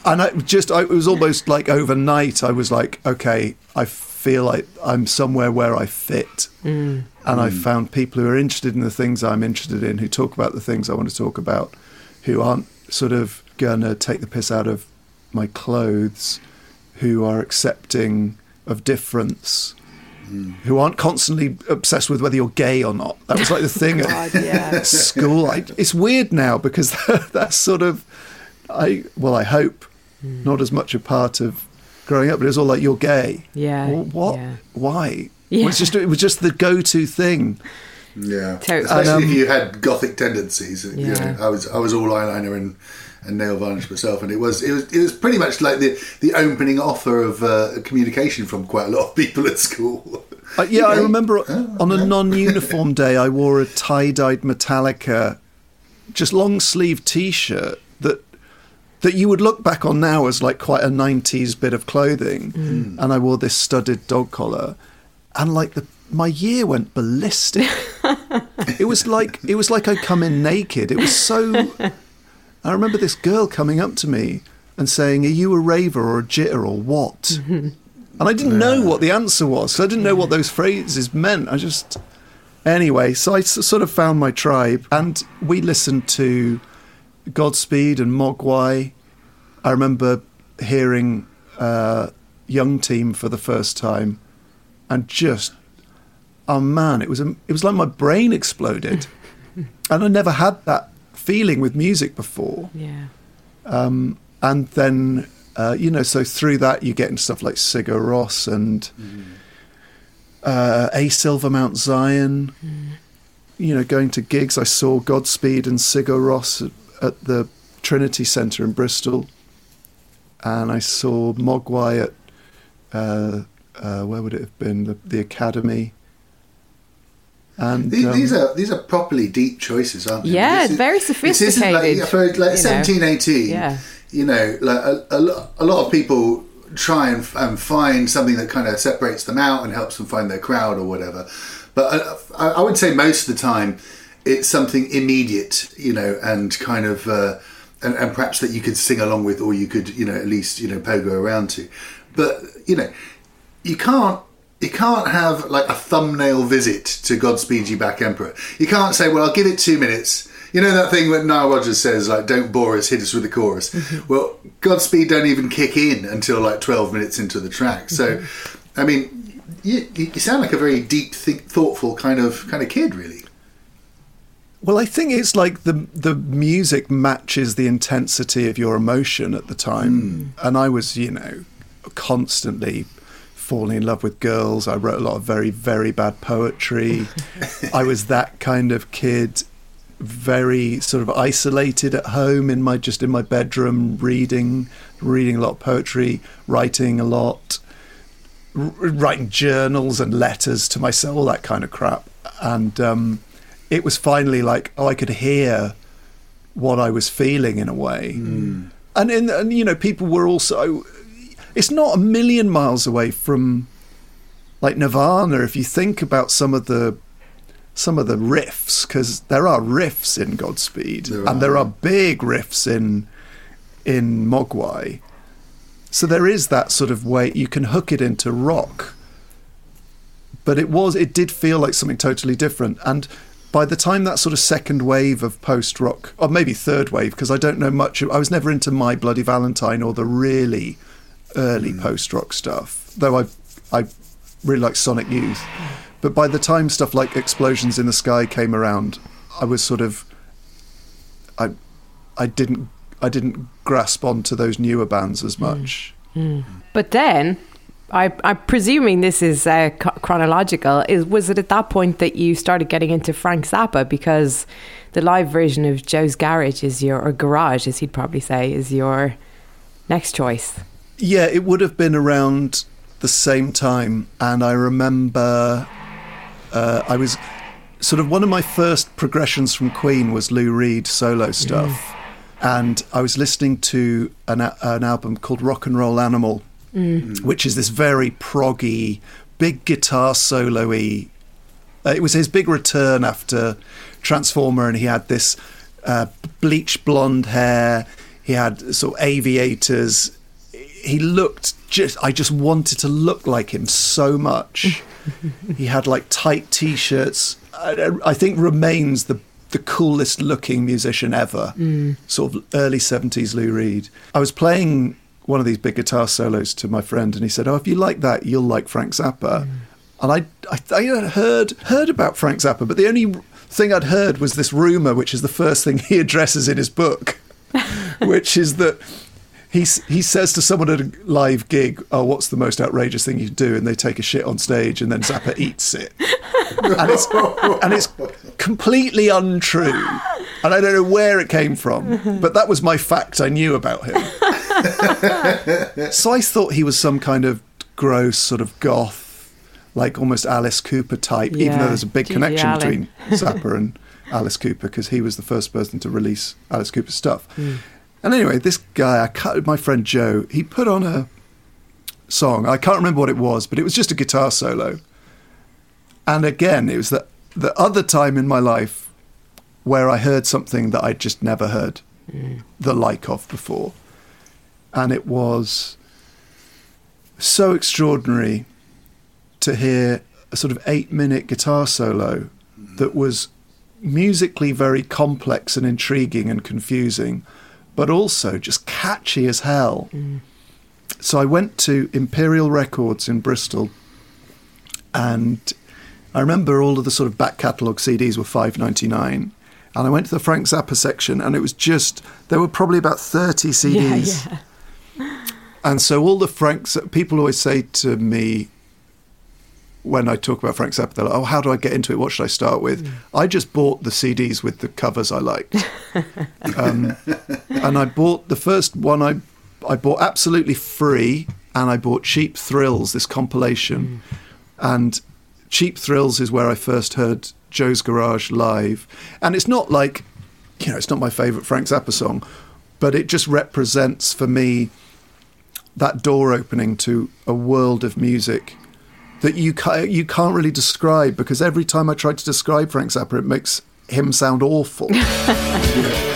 [SPEAKER 6] and I just, I, it was almost like overnight. I was like, okay, I feel like I'm somewhere where I fit, mm. and mm. I found people who are interested in the things I'm interested in, who talk about the things I want to talk about, who aren't sort of gonna take the piss out of my clothes, who are accepting of difference mm. who aren't constantly obsessed with whether you're gay or not. That was like the thing God, at yeah. school. I, it's weird now because that's sort of, I well, I hope mm. not as much a part of growing up, but it was all like you're gay.
[SPEAKER 2] Yeah.
[SPEAKER 6] Well, what?
[SPEAKER 2] Yeah.
[SPEAKER 6] Why? Yeah. Well, it's just it was just the go-to thing.
[SPEAKER 1] Yeah, totally. especially um, if you had gothic tendencies. Yeah. You know, I was I was all eyeliner and and nail varnish myself, and it was it was it was pretty much like the the opening offer of uh, communication from quite a lot of people at school.
[SPEAKER 6] Uh, yeah, I remember oh, on a non-uniform day, I wore a tie-dyed Metallica, just long sleeve T-shirt that that you would look back on now as like quite a '90s bit of clothing, mm. and I wore this studded dog collar, and like the my year went ballistic. it was like it was like I'd come in naked. It was so I remember this girl coming up to me and saying, Are you a raver or a jitter or what? Mm-hmm. And I didn't know what the answer was. So I didn't know what those phrases meant. I just. Anyway, so I sort of found my tribe and we listened to Godspeed and Mogwai. I remember hearing uh, Young Team for the first time and just, oh man, it was, a, it was like my brain exploded. and I never had that feeling with music before.
[SPEAKER 2] Yeah.
[SPEAKER 6] Um, and then, uh, you know, so through that you get into stuff like Sigur Rós and mm. uh, A Silver Mount Zion. Mm. You know, going to gigs, I saw Godspeed and Sigur Rós at, at the Trinity Centre in Bristol. And I saw Mogwai at, uh, uh, where would it have been? The, the Academy. And
[SPEAKER 1] these, um, these, are these are properly deep choices, aren't they?
[SPEAKER 2] Yeah, it's very sophisticated.
[SPEAKER 1] This Like, for like seventeen, eighteen.
[SPEAKER 2] Yeah.
[SPEAKER 1] You know, like a, a, a lot of people try and, and, find something that kind of separates them out and helps them find their crowd or whatever. But I, I would say most of the time, it's something immediate, you know, and kind of. Uh, and, and, perhaps that you could sing along with, or you could, you know, at least you know pogo around to. But you know, you can't you can't have like a thumbnail visit to Godspeed You Black Emperor. You can't say, well, I'll give it two minutes. You know that thing that Nile Rodgers says, like, don't bore us, hit us with the chorus. Mm-hmm. Well, Godspeed don't even kick in until like 12 minutes into the track. So, mm-hmm. I mean, you, you sound like a very deep, think, thoughtful kind of kind of kid, really.
[SPEAKER 6] Well, I think it's like the the music matches the intensity of your emotion at the time, mm. and I was, you know, constantly falling in love with girls. I wrote a lot of very, very bad poetry. I was that kind of kid, very sort of isolated at home in my just in my bedroom, reading, reading a lot of poetry, writing a lot, r- writing journals and letters to myself, all that kind of crap. And um, it was finally like, oh, I could hear what I was feeling in a way. Mm. And, in, and you know, people were also it's not a million miles away from like Nirvana if you think about some of the some of the riffs because there are riffs in Godspeed there and there are big riffs in in Mogwai. So there is that sort of way you can hook it into rock. but it was it did feel like something totally different and by the time that sort of second wave of post rock or maybe third wave because i don't know much i was never into my bloody valentine or the really early hmm. post rock stuff though i i really like sonic youth. But by the time stuff like explosions in the sky came around i was sort of i i didn't i didn't grasp onto those newer bands as hmm. much. Hmm.
[SPEAKER 2] But then, I, I'm presuming this is uh, chronological. Is was it at that point that you started getting into Frank Zappa because the live version of Joe's Garage is your or Garage, as he'd probably say, is your next choice?
[SPEAKER 6] Yeah, it would have been around the same time, and I remember uh, I was sort of one of my first progressions from Queen was Lou Reed solo stuff, and I was listening to an, an album called Rock and Roll Animal, which is this very proggy, big guitar solo-y. Uh, it was his big return after Transformer, and he had this uh, bleach blonde hair. He had sort of aviators. He looked just. I just wanted to look like him so much. he had like tight t-shirts. I, I think remains the the coolest looking musician ever. Sort of early seventies Lou Reed. I was playing one of these big guitar solos to my friend, and he said, "Oh, if you like that, you'll like Frank Zappa." Hmm. And I, I, I had heard heard about Frank Zappa, but the only thing I'd heard was this rumor, which is the first thing he addresses in his book, which is that he he says to someone at a live gig, "Oh, what's the most outrageous thing you can do?" And they take a shit on stage, and then Zappa eats it, and it's and it's completely untrue, and I don't know where it came from, but that was my fact I knew about him. so I thought he was some kind of gross sort of goth, like almost Alice Cooper type, even though there's a big
[SPEAKER 2] Gigi
[SPEAKER 6] connection
[SPEAKER 2] Allen.
[SPEAKER 6] between Zappa and Alice Cooper because he was the first person to release Alice Cooper stuff. Hmm. And anyway, this guy, I cut, my friend Joe, he put on a song. I can't remember what it was, but it was just a guitar solo. And again, it was the the other time in my life where I heard something that I'd just never heard hmm. the like of before. And it was so extraordinary to hear a sort of eight minute guitar solo that was musically very complex and intriguing and confusing, but also just catchy as hell. Mm. So I went to Imperial Records in Bristol and I remember all of the sort of back catalogue CDs were five ninety nine. And I went to the Frank Zappa section and it was just there were probably about thirty CDs.
[SPEAKER 2] Yeah, yeah.
[SPEAKER 6] And so all the Frank Za- people always say to me when I talk about Frank Zappa, they're like, "Oh, how do I get into it? What should I start with?" I just bought the CDs with the covers I liked, um, and I bought the first one. I I bought absolutely free, and I bought Cheap Thrills, this compilation, and Cheap Thrills is where I first heard Joe's Garage live, and it's not like you know, it's not my favourite Frank Zappa song, but it just represents for me that door opening to a world of music that you can't, you can't really describe because every time I try to describe Frank Zappa, it makes him sound awful.
[SPEAKER 7] It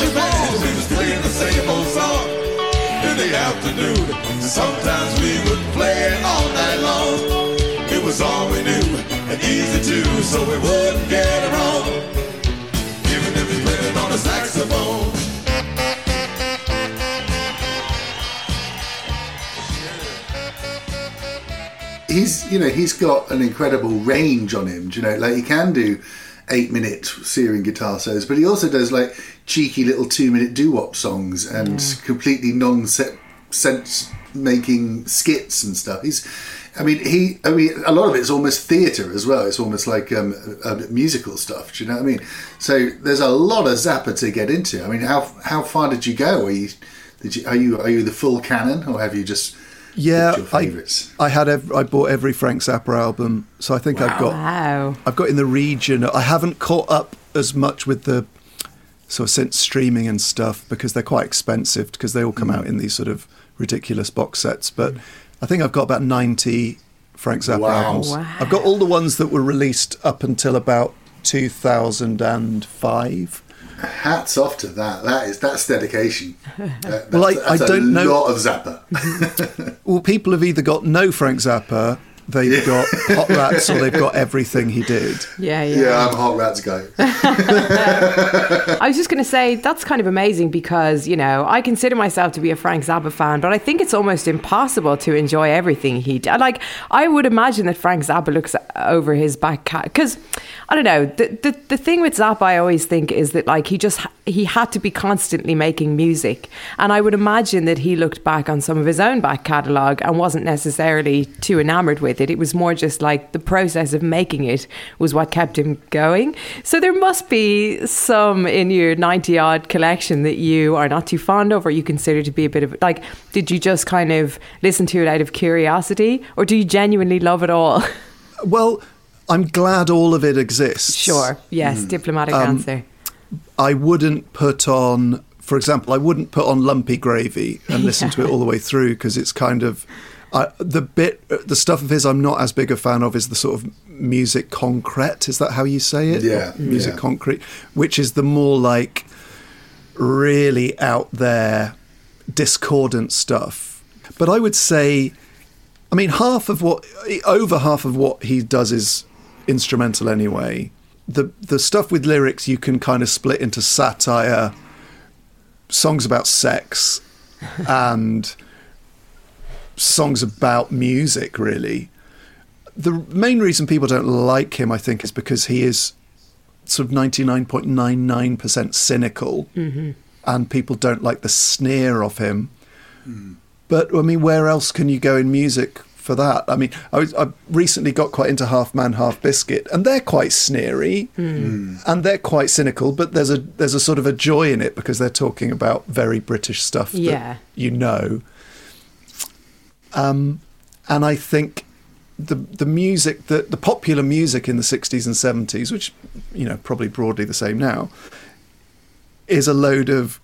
[SPEAKER 7] his function balls, he was playing the same old song. In the afternoon, sometimes we would play it all night long. It was all we knew, and easy too, so we wouldn't get it wrong. Even if we played it on a saxophone.
[SPEAKER 1] he's you know he's got an incredible range on him. Do you know, like he can do eight minute searing guitar solos, but he also does like cheeky little two minute doo wop songs and completely non sense making skits and stuff. He's I mean, he. I mean, a lot of it's almost theatre as well. It's almost like um, uh, musical stuff. Do you know what I mean? So there's a lot of Zappa to get into. I mean, how how far did you go? Were you Did you are you are you the full canon or have you just
[SPEAKER 6] Yeah,
[SPEAKER 1] your?
[SPEAKER 6] I, I had ev- I bought every Frank Zappa album, so I think I've got
[SPEAKER 2] Wow.
[SPEAKER 6] I've got in the region. I haven't caught up as much with the sort of since streaming and stuff because they're quite expensive because they all come mm. out in these sort of ridiculous box sets. But I think I've got about ninety Frank Zappa
[SPEAKER 1] Wow.
[SPEAKER 6] albums.
[SPEAKER 2] Wow.
[SPEAKER 6] I've got all the ones that were released up until about two thousand and five.
[SPEAKER 1] Hats off to that. That is that's dedication. Uh, that-
[SPEAKER 6] Well, I-
[SPEAKER 1] that's-
[SPEAKER 6] I don't know- A
[SPEAKER 1] lot of Zappa.
[SPEAKER 6] Well, people have either got no Frank Zappa, they've got Hot Rats, or they've got everything he did.
[SPEAKER 2] Yeah, yeah.
[SPEAKER 1] yeah, I'm a hot rats guy.
[SPEAKER 2] I was just going to say that's kind of amazing because you know I consider myself to be a Frank Zappa fan, but I think it's almost impossible to enjoy everything he did. Like I would imagine that Frank Zappa looks over his back cat because I don't know the, the the thing with Zappa I always think is that like he just he had to be constantly making music, and I would imagine that he looked back on some of his own back catalogue and wasn't necessarily too enamored with it. It was more just like the process of making it was what kept him going. So there must be some in your 90 odd collection that you are not too fond of or you consider to be a bit of like, did you just kind of listen to it out of curiosity or do you genuinely love it all?
[SPEAKER 6] Well, I'm glad all of it exists.
[SPEAKER 2] sure. Yes. Mm. Diplomatic um, answer.
[SPEAKER 6] I wouldn't put on, for example, I wouldn't put on Lumpy Gravy and listen to it all the way through because it's kind of I the bit, the stuff of his I'm not as big a fan of is the sort of musique concrète. Is that how you say it?
[SPEAKER 1] Yeah,
[SPEAKER 6] music
[SPEAKER 1] yeah.
[SPEAKER 6] concrete, which is the more like really out there discordant stuff. But I would say, I mean, half of what over half of what he does is instrumental anyway. The the stuff with lyrics you can kind of split into satire, songs about sex, and songs about music. Really, the main reason people don't like him, I think, is because he is sort of ninety nine point nine nine percent cynical, mm-hmm. and people don't like the sneer of him. Hmm. But I mean, where else can you go in music for that? I mean, I, was, I recently got quite into Half Man, Half Biscuit, and they're quite sneery hmm. Hmm. and they're quite cynical. But there's a there's a sort of a joy in it because they're talking about very British stuff
[SPEAKER 2] Yeah.
[SPEAKER 6] that you know. Um, and I think the the music, the the popular music in the '60s and '70s, which you know probably broadly the same now, is a load of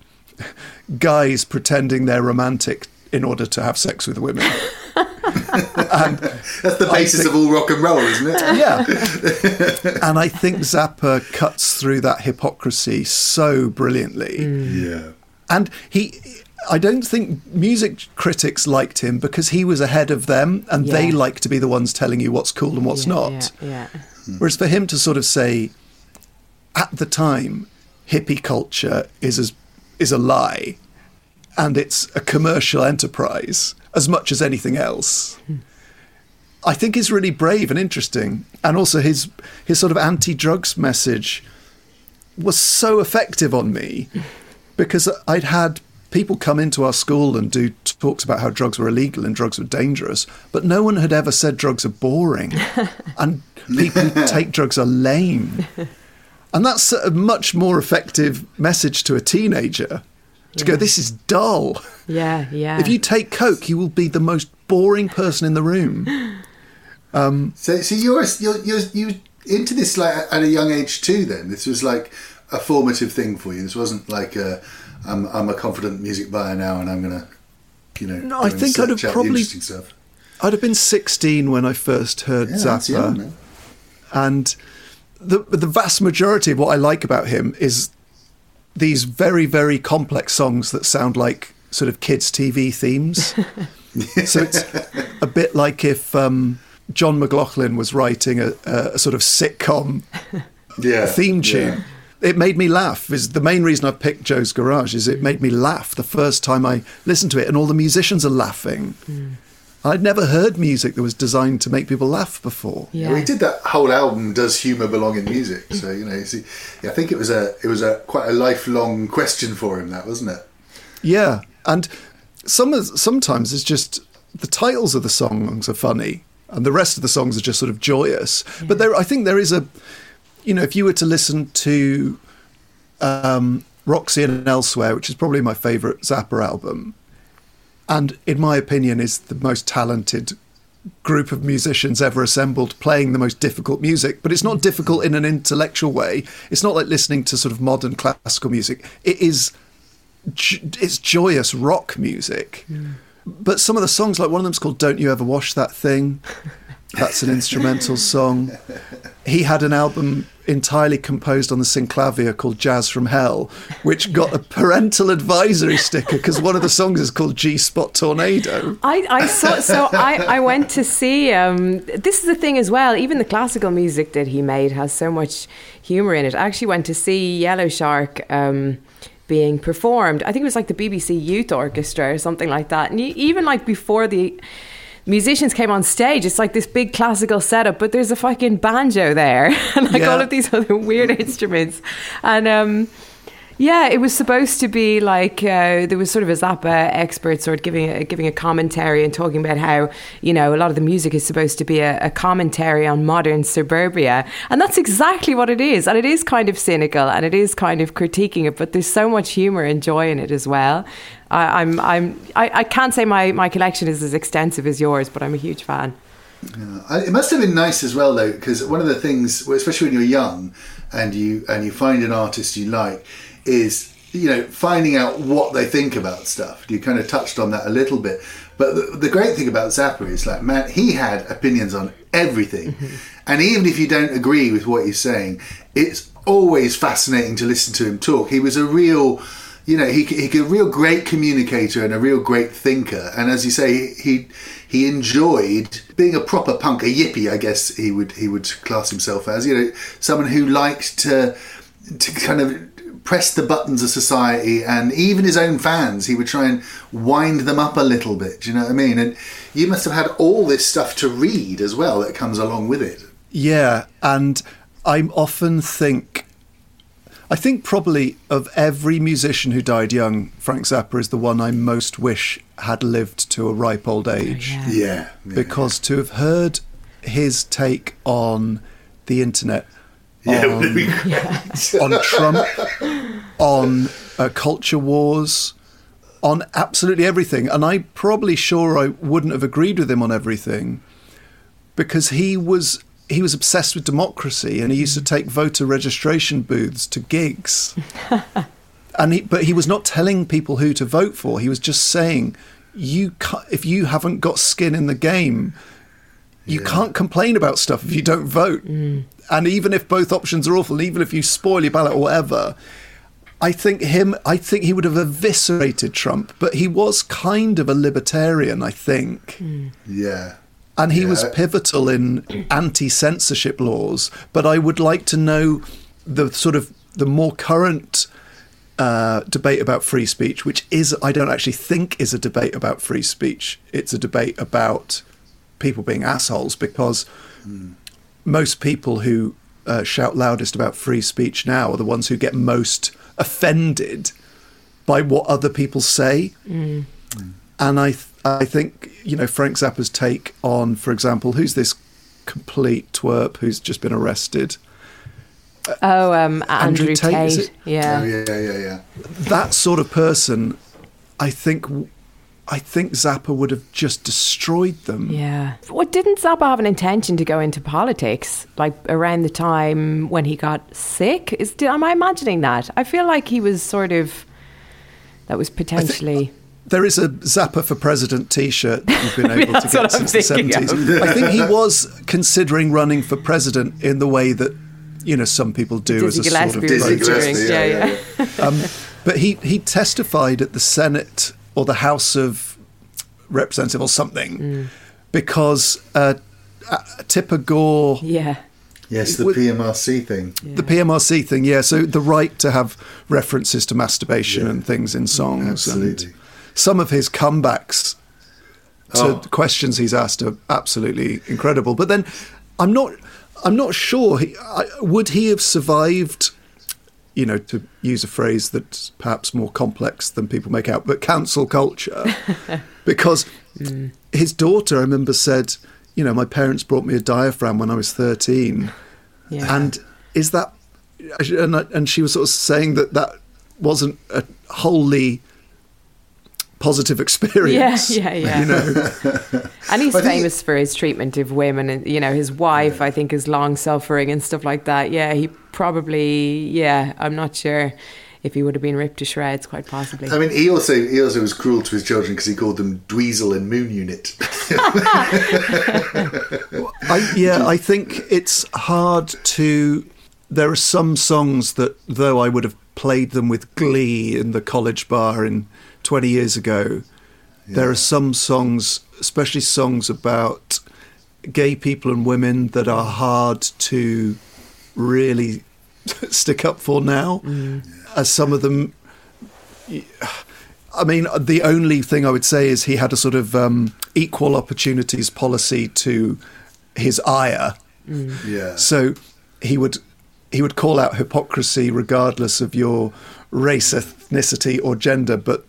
[SPEAKER 6] guys pretending they're romantic in order to have sex with women.
[SPEAKER 1] That's the basis
[SPEAKER 6] think-
[SPEAKER 1] of all rock and roll, isn't it?
[SPEAKER 6] yeah. and I think Zappa cuts through that hypocrisy so brilliantly.
[SPEAKER 1] Yeah.
[SPEAKER 6] And he I don't think music critics liked him because he was ahead of them and they like to be the ones telling you what's cool and what's
[SPEAKER 2] Yeah,
[SPEAKER 6] not.
[SPEAKER 2] Yeah. yeah.
[SPEAKER 6] Whereas for him to sort of say, at the time, hippie culture is as, is a lie, and it's a commercial enterprise as much as anything else. I think is really brave and interesting, and also his his sort of anti-drugs message was so effective on me because I'd had people come into our school and do talks about how drugs were illegal and drugs were dangerous, but no one had ever said drugs are boring and people who take drugs are lame. And that's a much more effective message to a teenager to go, this is dull.
[SPEAKER 2] Yeah. Yeah.
[SPEAKER 6] If you take Coke, you will be the most boring person in the room.
[SPEAKER 1] Um, so, so you're you're you're you into this like at a young age too. Then this was like a formative thing for you. This wasn't like a, I'm I'm a confident music buyer now, and I'm gonna, you know.
[SPEAKER 6] No, I think I'd have
[SPEAKER 1] search out the
[SPEAKER 6] probably-
[SPEAKER 1] stuff.
[SPEAKER 6] I'd have been 16 when I first heard
[SPEAKER 1] Yeah, that's young,
[SPEAKER 6] Zappa. and the the vast majority of what I like about him is these very very complex songs that sound like sort of kids TV themes. so it's a bit like if um, John McLaughlin was writing a, a, a sort of sitcom
[SPEAKER 1] Yeah.
[SPEAKER 6] theme tune. It made me laugh. Is the main reason I picked Joe's Garage. Is it made me laugh the first time I listened to it, and all the musicians are laughing. Hmm. I'd never heard music that was designed to make people laugh before.
[SPEAKER 2] yeah.
[SPEAKER 1] Well, he did that whole album. Does humour belong in music? So you know, you see, yeah, I think it was a it was a quite a lifelong question for him. That wasn't it?
[SPEAKER 6] Yeah, and some sometimes it's just the titles of the songs are funny, and the rest of the songs are just sort of joyous. But there, I think there is a, you know, if you were to listen to um, Roxy and Elsewhere, which is probably my favourite Zappa album, and in my opinion is the most talented group of musicians ever assembled playing the most difficult music but it's not difficult in an intellectual way. It's not like listening to sort of modern classical music. It is it's joyous rock music. But some of the songs like one of them's called don't you ever wash that thing? That's an instrumental song. He had an album entirely composed on the synclavier called Jazz from Hell, which got a parental advisory sticker because one of the songs is called G Spot Tornado.
[SPEAKER 2] I, I saw so I, I went to see um, this is the thing as well even the classical music that he made has so much humor in it. I actually went to see Yellow Shark um, being performed. I think it was like the BBC Youth Orchestra or something like that. And even like before the musicians came on stage it's like this big classical setup but there's a fucking banjo there and like
[SPEAKER 6] Yeah.
[SPEAKER 2] all of these other weird instruments and um yeah, it was supposed to be like uh, there was sort of a Zappa expert sort of giving a, giving a commentary and talking about how you know a lot of the music is supposed to be a, a commentary on modern suburbia, and that's exactly what it is. And it is kind of cynical and it is kind of critiquing it, but there's so much humor and joy in it as well. I, I'm I'm I, I can't say my my collection is as extensive as yours, but I'm a huge fan.
[SPEAKER 1] I- It must have been nice as well, though, because one of the things, especially when you're young and you and you find an artist you like, is you know finding out what they think about stuff. You kind of touched on that a little bit, but the, the great thing about Zappa is like, man, he had opinions on everything, mm-hmm. and even if you don't agree with what he's saying, it's always fascinating to listen to him talk. He was a real you know, he he a real great communicator and a real great thinker. And as you say, he he enjoyed being a proper punk, a yippie, I guess he would he would class himself as. You know, someone who liked to to kind of press the buttons of society, and even his own fans, he would try and wind them up a little bit. Do you know what I mean? And you must have had all this stuff to read as well that comes along with it.
[SPEAKER 6] Yeah, and I often think, I think probably of every musician who died young, Frank Zappa is the one I most wish had lived to a ripe old oh, age.
[SPEAKER 2] Yeah.
[SPEAKER 1] Yeah, yeah.
[SPEAKER 6] Because to have heard his take on the internet,
[SPEAKER 1] Yeah,
[SPEAKER 6] on,
[SPEAKER 1] would be great.
[SPEAKER 6] on Trump, on uh, culture wars, on absolutely everything. And I'm probably sure I wouldn't have agreed with him on everything because he was he was obsessed with democracy and he used to take voter registration booths to gigs. and he, but he was not telling people who to vote for. He was just saying, "You if you haven't got skin in the game, you can't complain about stuff if you don't vote. And even if both options are awful, even if you spoil your ballot or whatever." I think him. I think he would have eviscerated Trump, but he was kind of a libertarian. I think,
[SPEAKER 1] yeah.
[SPEAKER 6] and he was pivotal in anti-censorship laws. But I would like to know the sort of the more current uh, debate about free speech, which is I don't actually think is a debate about free speech. It's a debate about people being assholes because most people who uh, shout loudest about free speech now are the ones who get most offended by what other people say. And I, th- I think you know Frank Zappa's take on, for example, who's this complete twerp who's just been arrested?
[SPEAKER 2] Oh, um, Andrew,
[SPEAKER 6] Andrew Tate,
[SPEAKER 2] Tate.
[SPEAKER 6] is it?
[SPEAKER 2] Yeah.
[SPEAKER 1] Oh, yeah, yeah, yeah.
[SPEAKER 6] That sort of person, I think, I think Zappa would have just destroyed them.
[SPEAKER 2] Yeah. What didn't Zappa have an intention to go into politics like around the time when he got sick? Is did, am I imagining that? I feel like he was sort of that was potentially
[SPEAKER 6] There is a Zappa for President T-shirt that you've been able to
[SPEAKER 2] That's
[SPEAKER 6] get
[SPEAKER 2] what I'm
[SPEAKER 6] since the
[SPEAKER 2] thinking
[SPEAKER 6] seventies. I think he was considering running for president in the way that you know some people do
[SPEAKER 2] Dizzy
[SPEAKER 6] as a
[SPEAKER 2] Gillespie
[SPEAKER 6] sort of
[SPEAKER 2] was
[SPEAKER 1] Dizzy Gillespie,
[SPEAKER 2] Yeah,
[SPEAKER 1] yeah,
[SPEAKER 2] yeah.
[SPEAKER 1] yeah,
[SPEAKER 6] Um, but he he testified at the Senate or the House of Representative or something
[SPEAKER 2] Mm.
[SPEAKER 6] because uh, uh, Tipper Gore.
[SPEAKER 2] Yeah.
[SPEAKER 1] Yes, the
[SPEAKER 6] Would-
[SPEAKER 1] PMRC thing.
[SPEAKER 6] The PMRC thing, yeah. So the right to have references to masturbation
[SPEAKER 1] Yeah.
[SPEAKER 6] and things in songs,
[SPEAKER 1] Absolutely.
[SPEAKER 6] and some of his comebacks to
[SPEAKER 1] Oh.
[SPEAKER 6] questions he's asked are absolutely incredible. But then, I'm not, I'm not sure. He, I, would he have survived? You know, to use a phrase that's perhaps more complex than people make out, but cancel culture, because mm. his daughter, I remember, said, "You know, my parents brought me a diaphragm when I was 13."
[SPEAKER 2] Yeah.
[SPEAKER 6] And is that, and, I- and she was sort of saying that that wasn't a wholly positive experience.
[SPEAKER 2] Yeah, yeah, yeah.
[SPEAKER 6] You know,
[SPEAKER 2] And he's
[SPEAKER 1] I think-
[SPEAKER 2] famous for his treatment of women, and you know his wife. I think is long suffering and stuff like that. Yeah, he probably. Yeah, I'm not sure if he would have been ripped to shreds. Quite possibly.
[SPEAKER 1] I mean, he also he also was cruel to his children because he called them Dweezil and Moon Unit.
[SPEAKER 6] I, yeah, I think it's hard to. There are some songs that, though I would have played them with glee in the college bar in 20 years ago, there are some songs, especially songs about gay people and women, that are hard to really stick up for now. As some of them. I mean, the only thing I would say is he had a sort of um, equal opportunities policy to his ire.
[SPEAKER 1] yeah.
[SPEAKER 6] So he would he would call out hypocrisy regardless of your race, ethnicity, or gender. But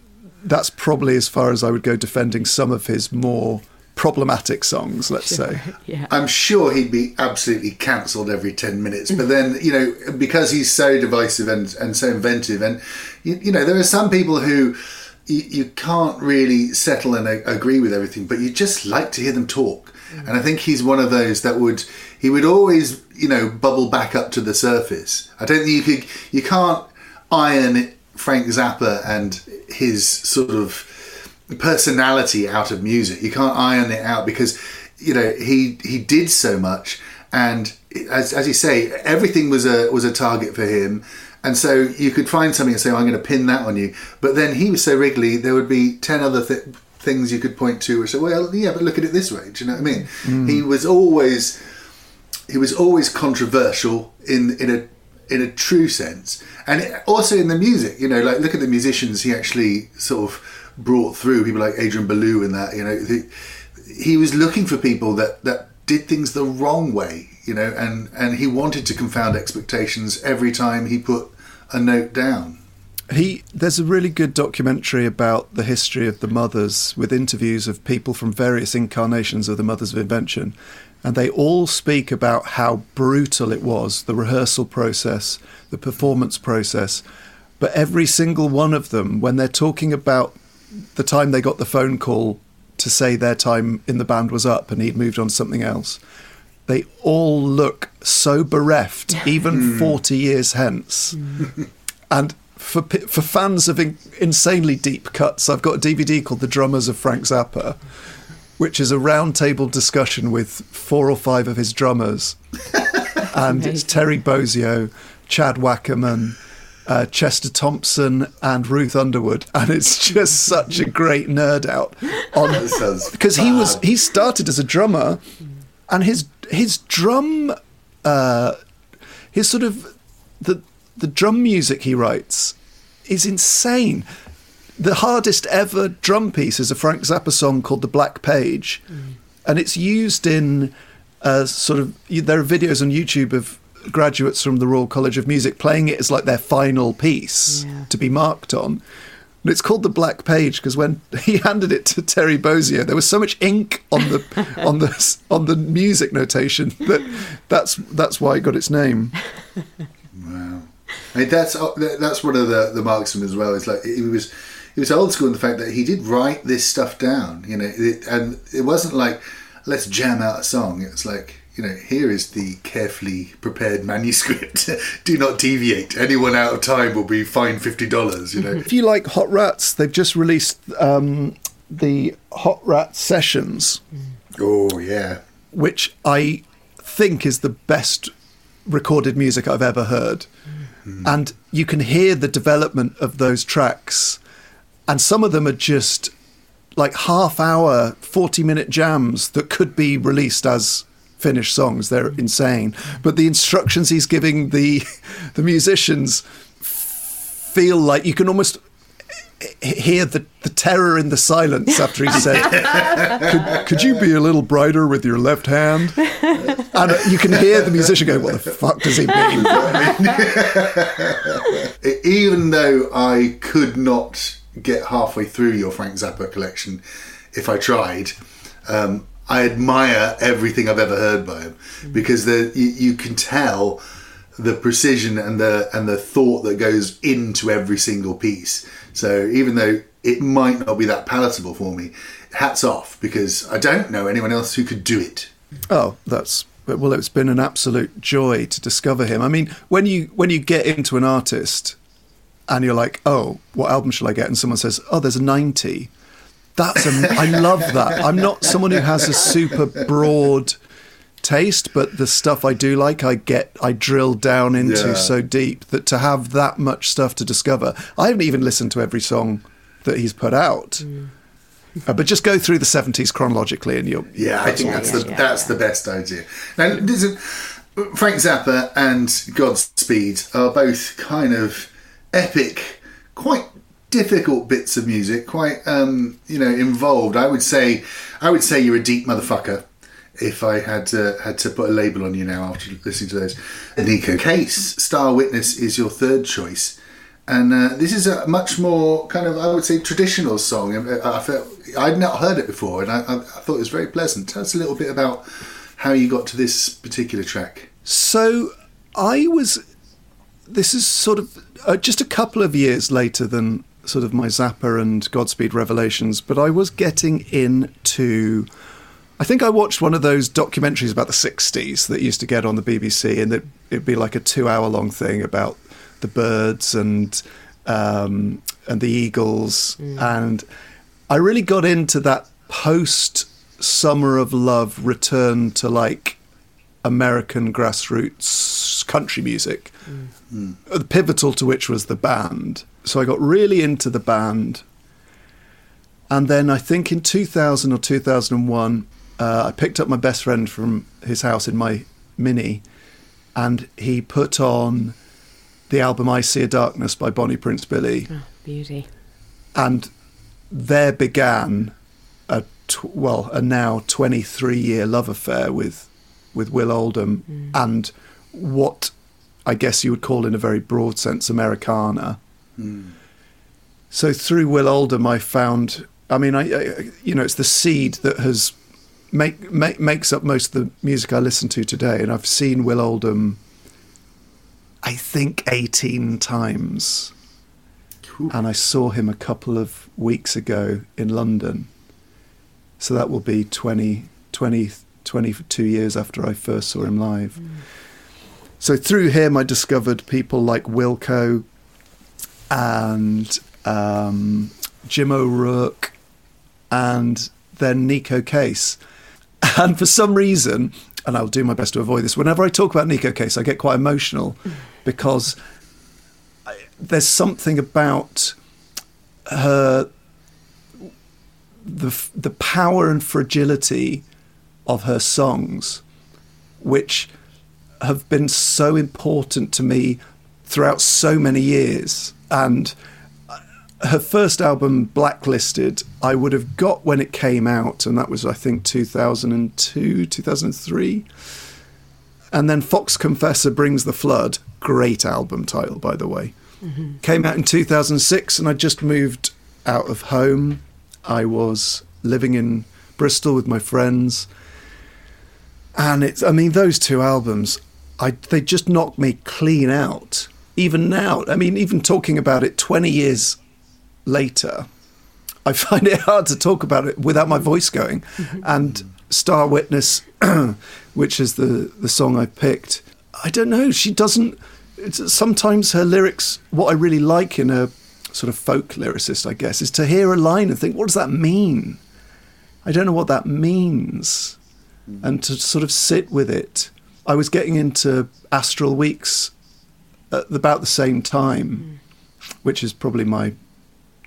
[SPEAKER 6] that's probably as far as I would go defending some of his more problematic songs. Let's say.
[SPEAKER 2] yeah.
[SPEAKER 1] I'm sure he'd be absolutely cancelled every 10 minutes. But then, you know, because he's so divisive and, and so inventive, and, you, you know, there are some people who you, you can't really settle and a- agree with everything, but you just like to hear them talk. Mm. And I think he's one of those that would, he would always, you know, bubble back up to the surface. I don't think you could, you can't iron Frank Zappa and his sort of personality out of music. You can't iron it out because you know he he did so much, and as as you say, everything was a was a target for him. And so you could find something and say, oh, "I'm going to pin that on you," but then he was so wriggly. There would be ten other th- things you could point to, which say, "Well, yeah, but look at it this way." Do you know what I mean? Mm. He was always he was always controversial in in a in a true sense, and also in the music. You know, like look at the musicians he actually sort of brought through. People like Adrian Belew and that. You know, he, he was looking for people that that did things the wrong way. You know, and and he wanted to confound expectations every time he put a note down.
[SPEAKER 6] He there's a really good documentary about the history of the mothers with interviews of people from various incarnations of the mothers of invention and they all speak about how brutal it was the rehearsal process the performance process. But every single one of them when they're talking about the time they got the phone call to say their time in the band was up and he'd moved on to something else they all look so bereft even hmm. 40 years hence. Hmm. And for for fans of in, insanely deep cuts, I've got a DVD called "The Drummers of Frank Zappa," which is a roundtable discussion with four or five of his drummers, and it's Terry Bozzio, Chad Wackerman, uh, Chester Thompson, and Ruth Underwood, and it's just such a great nerd out on because he was he started as a drummer, and his his drum, uh, his sort of the the drum music he writes is insane. The hardest ever drum piece is a Frank Zappa song called "The Black Page," and it's used in uh, sort of. There are videos on YouTube of graduates from the Royal College of Music playing it as like their final piece
[SPEAKER 2] Yeah.
[SPEAKER 6] to be marked on. And it's called the Black Page because when he handed it to Terry Bozzio, there was so much ink on the on the on the music notation that that's that's why it got its name.
[SPEAKER 1] Wow. I mean, that's uh, that's one of the the marks of him as well. It's like he was he was old school in the fact that he did write this stuff down, you know, it, and it wasn't like let's jam out a song. It's like you know, here is the carefully prepared manuscript. Do not deviate. Anyone out of time will be fined fifty dollars. You know.
[SPEAKER 6] If you like Hot Rats, they've just released um, the Hot Rat Sessions,
[SPEAKER 1] oh yeah.
[SPEAKER 6] which I think is the best recorded music I've ever heard. And you can hear the development of those tracks. And some of them are just like half hour, 40 minute jams that could be released as finished songs. They're insane. But the instructions he's giving the, the musicians feel like you can almost hear the, the terror in the silence after he said, could, could you be a little brighter with your left hand? And you can hear the musician go, What the fuck does he mean?
[SPEAKER 1] Even though I could not get halfway through your Frank Zappa collection if I tried, um, I admire everything I've ever heard by him because the, you, you can tell the precision and the and the thought that goes into every single piece. So even though it might not be that palatable for me, hats off because I don't know anyone else who could do it.
[SPEAKER 6] Oh, that's well. It's been an absolute joy to discover him. I mean, when you when you get into an artist and you're like, oh, what album shall I get? And someone says, oh, there's a ninety. That's a, I love that. I'm not someone who has a super broad taste, but the stuff I do like, I get, I drill down into
[SPEAKER 1] Yeah.
[SPEAKER 6] so deep that to have that much stuff to discover, I haven't even listened to every song that he's put out. Uh, but just go through the 70s chronologically and you'll.
[SPEAKER 1] Yeah, I think that's
[SPEAKER 2] yeah,
[SPEAKER 1] the
[SPEAKER 2] yeah,
[SPEAKER 1] that's the best idea. Now, this is, Frank Zappa and Godspeed are both kind of epic, quite difficult bits of music, quite um, you know involved. I would say, I would say you're a deep motherfucker. If I had to, had to put a label on you now after listening to those, Neko Case, Star Witness is your third choice, and uh, this is a much more kind of I would say traditional song. I, I felt I'd not heard it before, and I, I thought it was very pleasant. Tell us a little bit about how you got to this particular track.
[SPEAKER 6] So I was. This is sort of uh, just a couple of years later than sort of my Zappa and Godspeed revelations, but I was getting into. I think I watched one of those documentaries about the 60s that used to get on the BBC, and it, it'd be like a two hour long thing about the Byrds and um, and the eagles. And I really got into that post Summer of Love return to like American grassroots country music, uh, pivotal to which was the band. So I got really into the band. And then I think in 2000 or 2001, uh, I picked up my best friend from his house in my Mini, and he put on the album I See a Darkness by Bonnie Prince Billy
[SPEAKER 2] Oh, beauty.
[SPEAKER 6] and there began a tw- well a now 23 year love affair with with Will Oldham mm. and what I guess you would call in a very broad sense Americana. Mm. So through Will Oldham, I found. I mean, I, I you know it's the seed that has make, make makes up most of the music I listen to today, and I've seen Will Oldham. I think 18 times and I saw him a couple of weeks ago in London. So that will be 20, 20, 22 years after I first saw him live. So through him, I discovered people like Wilco and um, Jim O'Rourke and then Neko Case. And for some reason, and I'll do my best to avoid this, whenever I talk about Neko Case, I get quite emotional because there's something about her the the power and fragility of her songs which have been so important to me throughout so many years. And uh, her first album blacklisted i would have got when it came out and that was i think 2002 2003 and then fox confessor brings the flood great album title by the way. Mm-hmm. Came out in 2006, and I just moved out of home. I was living in Bristol with my friends, and it's. I mean, those two albums, I they just knocked me clean out. Even now, I mean, even talking about it 20 years later, I find it hard to talk about it without my voice going. Mm-hmm. And Star Witness, which is the the song I picked, I don't know. She doesn't. It's, sometimes her lyrics, what I really like in a sort of folk lyricist, I guess, is to hear a line and think, what does that mean? I don't know what that means. And to sort of sit with it. I was getting into Astral Weeks at about the same time, mm. which is probably my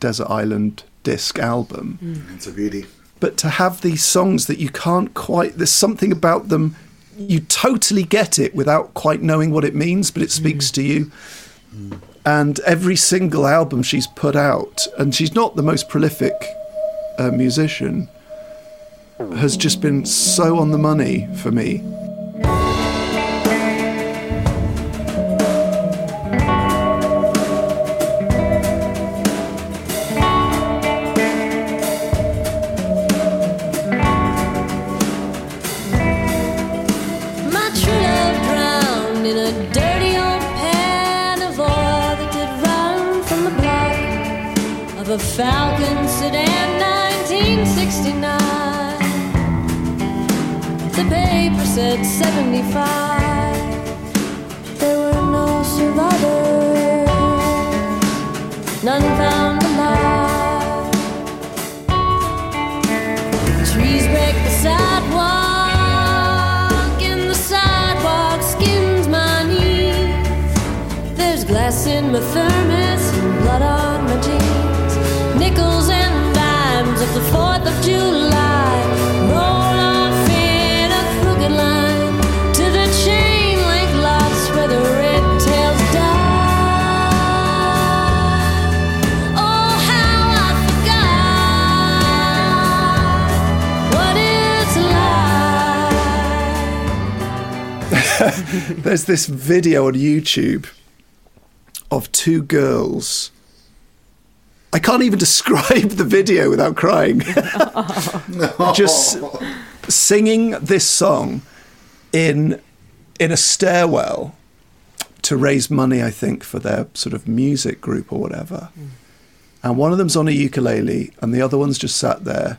[SPEAKER 6] Desert Island disc album. Mm.
[SPEAKER 1] It's a beauty.
[SPEAKER 6] but to have these songs that you can't quite there's something about them you totally get it without quite knowing what it means but it speaks mm. to you. And every single album she's put out and she's not the most prolific uh, musician has just been so on the money for me
[SPEAKER 8] said 75. There's
[SPEAKER 6] this video on YouTube of two girls. I can't even describe the video without crying. Just singing this song in in a stairwell to raise money, I think, for their sort of music group or whatever. Hmm. And one of them's on a ukulele, and the other one's just sat there.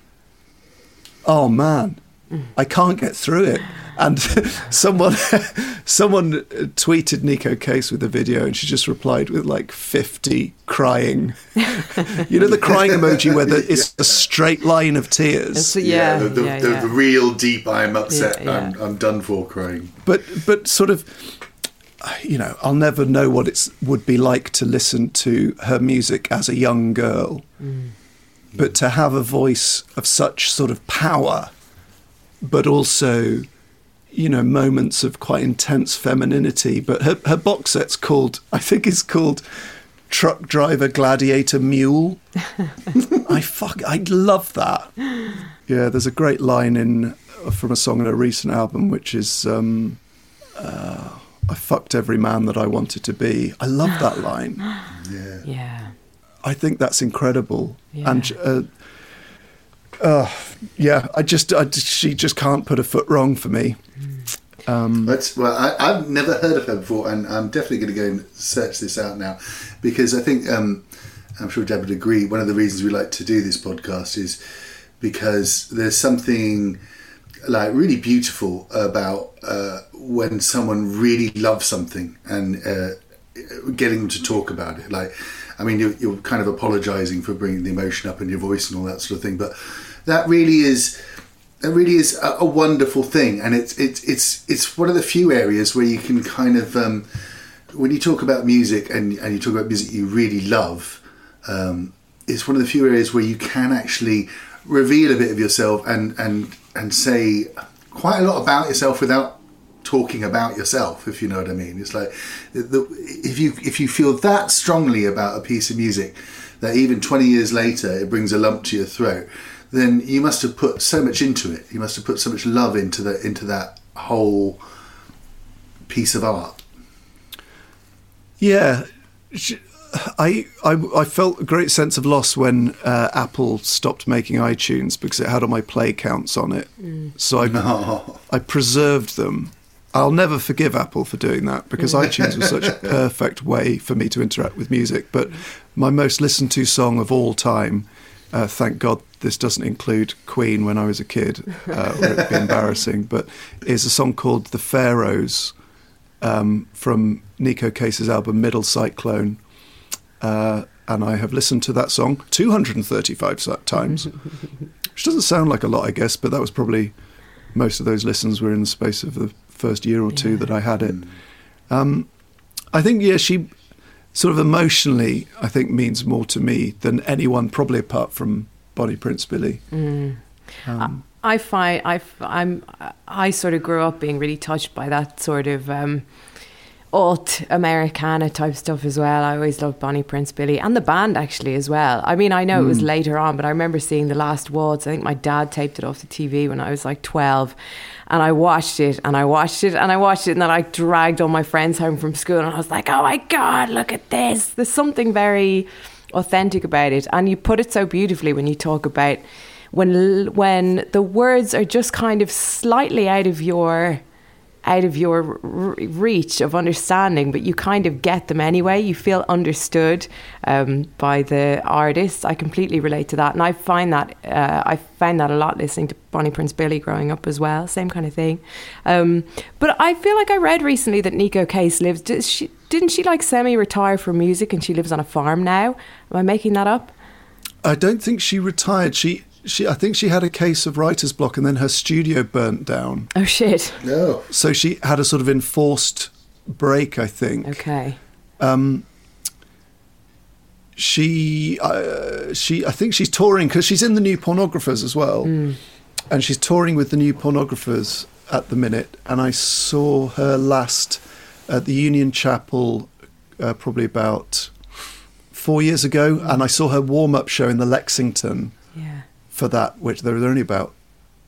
[SPEAKER 6] Oh man, hmm. I can't get through it. And someone, someone uh, tweeted Neko Case with a video, and she just replied with like fifty crying. you know the crying emoji where the, it's a straight line of tears.
[SPEAKER 2] So, yeah,
[SPEAKER 1] the, the,
[SPEAKER 2] yeah,
[SPEAKER 1] the,
[SPEAKER 2] yeah.
[SPEAKER 1] the real deep I'm upset,
[SPEAKER 2] Yeah,
[SPEAKER 1] I'm. I'm done for crying.
[SPEAKER 6] but but sort of you know i'll never know what it would be like to listen to her music as a young girl mm. but to have a voice of such sort of power but also you know moments of quite intense femininity but her, her box set's called i think it's called truck driver gladiator mule i fuck i love that yeah there's a great line in from a song in a recent album which is um uh, I fucked every man that I wanted to be. I love that line.
[SPEAKER 1] Yeah.
[SPEAKER 2] Yeah.
[SPEAKER 6] I think that's incredible.
[SPEAKER 2] Yeah.
[SPEAKER 6] And uh, uh, yeah, I just, I just, she just can't put a foot wrong for me.
[SPEAKER 1] That's well, I, I've never heard of her before, and I'm definitely going to go and search this out now because I think um, I'm sure Deb would agree. One of the reasons we like to do this podcast is because there's something like really beautiful about uh, when someone really loves something and uh, getting them to talk about it. Like, I mean, you're, you're kind of apologising for bringing the emotion up in your voice and all that sort of thing, but that really is it really is a, a wonderful thing, and it's it's it's it's one of the few areas where you can kind of um, when you talk about music and and you talk about music you really love, um, it's one of the few areas where you can actually reveal a bit of yourself and and and say quite a lot about yourself without talking about yourself if you know what i mean. It's like the, if you if you feel that strongly about a piece of music that even 20 years later it brings a lump to your throat then you must have put so much into it you must have put so much love into the into that whole piece of art
[SPEAKER 6] Yeah, I, I I felt a great sense of loss when uh, Apple stopped making iTunes because it had all my play counts on it. So I I preserved them. I'll never forgive Apple for doing that because iTunes was such a perfect way for me to interact with music. But my most listened to song of all time, uh, thank God this doesn't include Queen when I was a kid, uh, or it'd be embarrassing, but is a song called The Pharaohs um, from Neko Case's album Middle Cyclone. Uh, and I have listened to that song 235 times, which doesn't sound like a lot, I guess, but that was probably most of those listens were in the space of the first year or two that I had it. Um, I think, yeah, she sort of emotionally, I think, means more to me than anyone, probably apart from Bonnie Prince Billy. Um,
[SPEAKER 2] I find I I'm I sort of grew up being really touched by that sort of um, alt Americana type stuff as well. I always loved Bonnie Prince Billy and the band actually as well. I mean, I know it was later on, but I remember seeing the last waltz. I think my dad taped it off the TV when I was like twelve, and I watched it and I watched it and I watched it and then I dragged all my friends home from school and I was like, oh my god, look at this! There's something very authentic about it, and you put it so beautifully when you talk about when when the words are just kind of slightly out of your out of your reach of understanding, but you kind of get them anyway. You feel understood um, by the artists. I completely relate to that, and I find that uh, I found that a lot listening to Bonnie Prince Billy growing up as well. Same kind of thing. Um, but I feel like I read recently that Neko Case lives. She, didn't she like semi-retire from music, and she lives on a farm now? Am I making that up?
[SPEAKER 6] I don't think she retired. She she I think she had a case of writer's block and then her studio burnt down.
[SPEAKER 2] Oh shit.
[SPEAKER 1] No.
[SPEAKER 6] So she had a sort of enforced break, I think.
[SPEAKER 2] Okay.
[SPEAKER 6] Um She uh, she I think she's touring because she's in the new pornographers as well. And she's touring with the new pornographers at the minute and I saw her last at the Union Chapel uh, probably about 4 years ago and I saw her warm-up show in the Lexington.
[SPEAKER 2] Yeah.
[SPEAKER 6] for that, which there were only about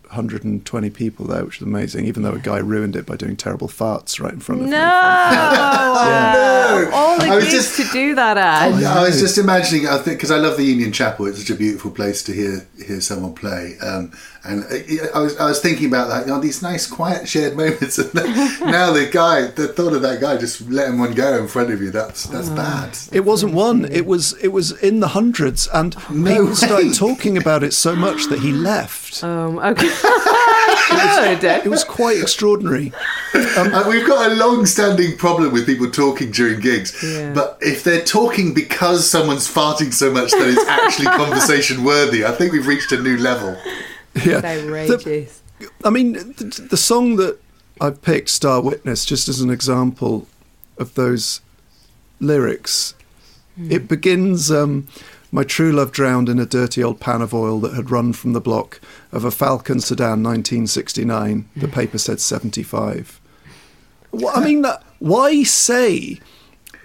[SPEAKER 6] 120 people there, which was amazing, even though a guy ruined it by doing terrible farts right in front of
[SPEAKER 2] No.
[SPEAKER 6] me.
[SPEAKER 2] Wow. All the
[SPEAKER 1] I was
[SPEAKER 2] gigs
[SPEAKER 1] just-
[SPEAKER 2] to do that at.
[SPEAKER 1] I was just imagining, I think, because I love the Union Chapel. It's such a beautiful place to hear hear someone play. Um, and I, I was I was thinking about that, you know, these nice, quiet, shared moments. And now the guy, the thought of that guy just letting one go in front of you, that's that's bad.
[SPEAKER 6] It wasn't one. It was it was in the hundreds, and people
[SPEAKER 1] way.
[SPEAKER 6] started talking about it so much that he left.
[SPEAKER 2] Um, okay. Good.
[SPEAKER 6] It was quite extraordinary.
[SPEAKER 1] Uh, we've got a long-standing problem with people talking during gigs,
[SPEAKER 2] Yeah.
[SPEAKER 1] but if they're talking because someone's farting so much that it's actually conversation worthy, I think we've reached a new level.
[SPEAKER 6] Yeah,
[SPEAKER 2] It's outrageous.
[SPEAKER 6] I mean, the, the song that I've picked, "Star Witness," just as an example of those lyrics, it begins. Um, my true love drowned in a dirty old pan of oil that had run from the block of a Falcon sedan, 1969. The paper said 75. Well, I mean, that, why say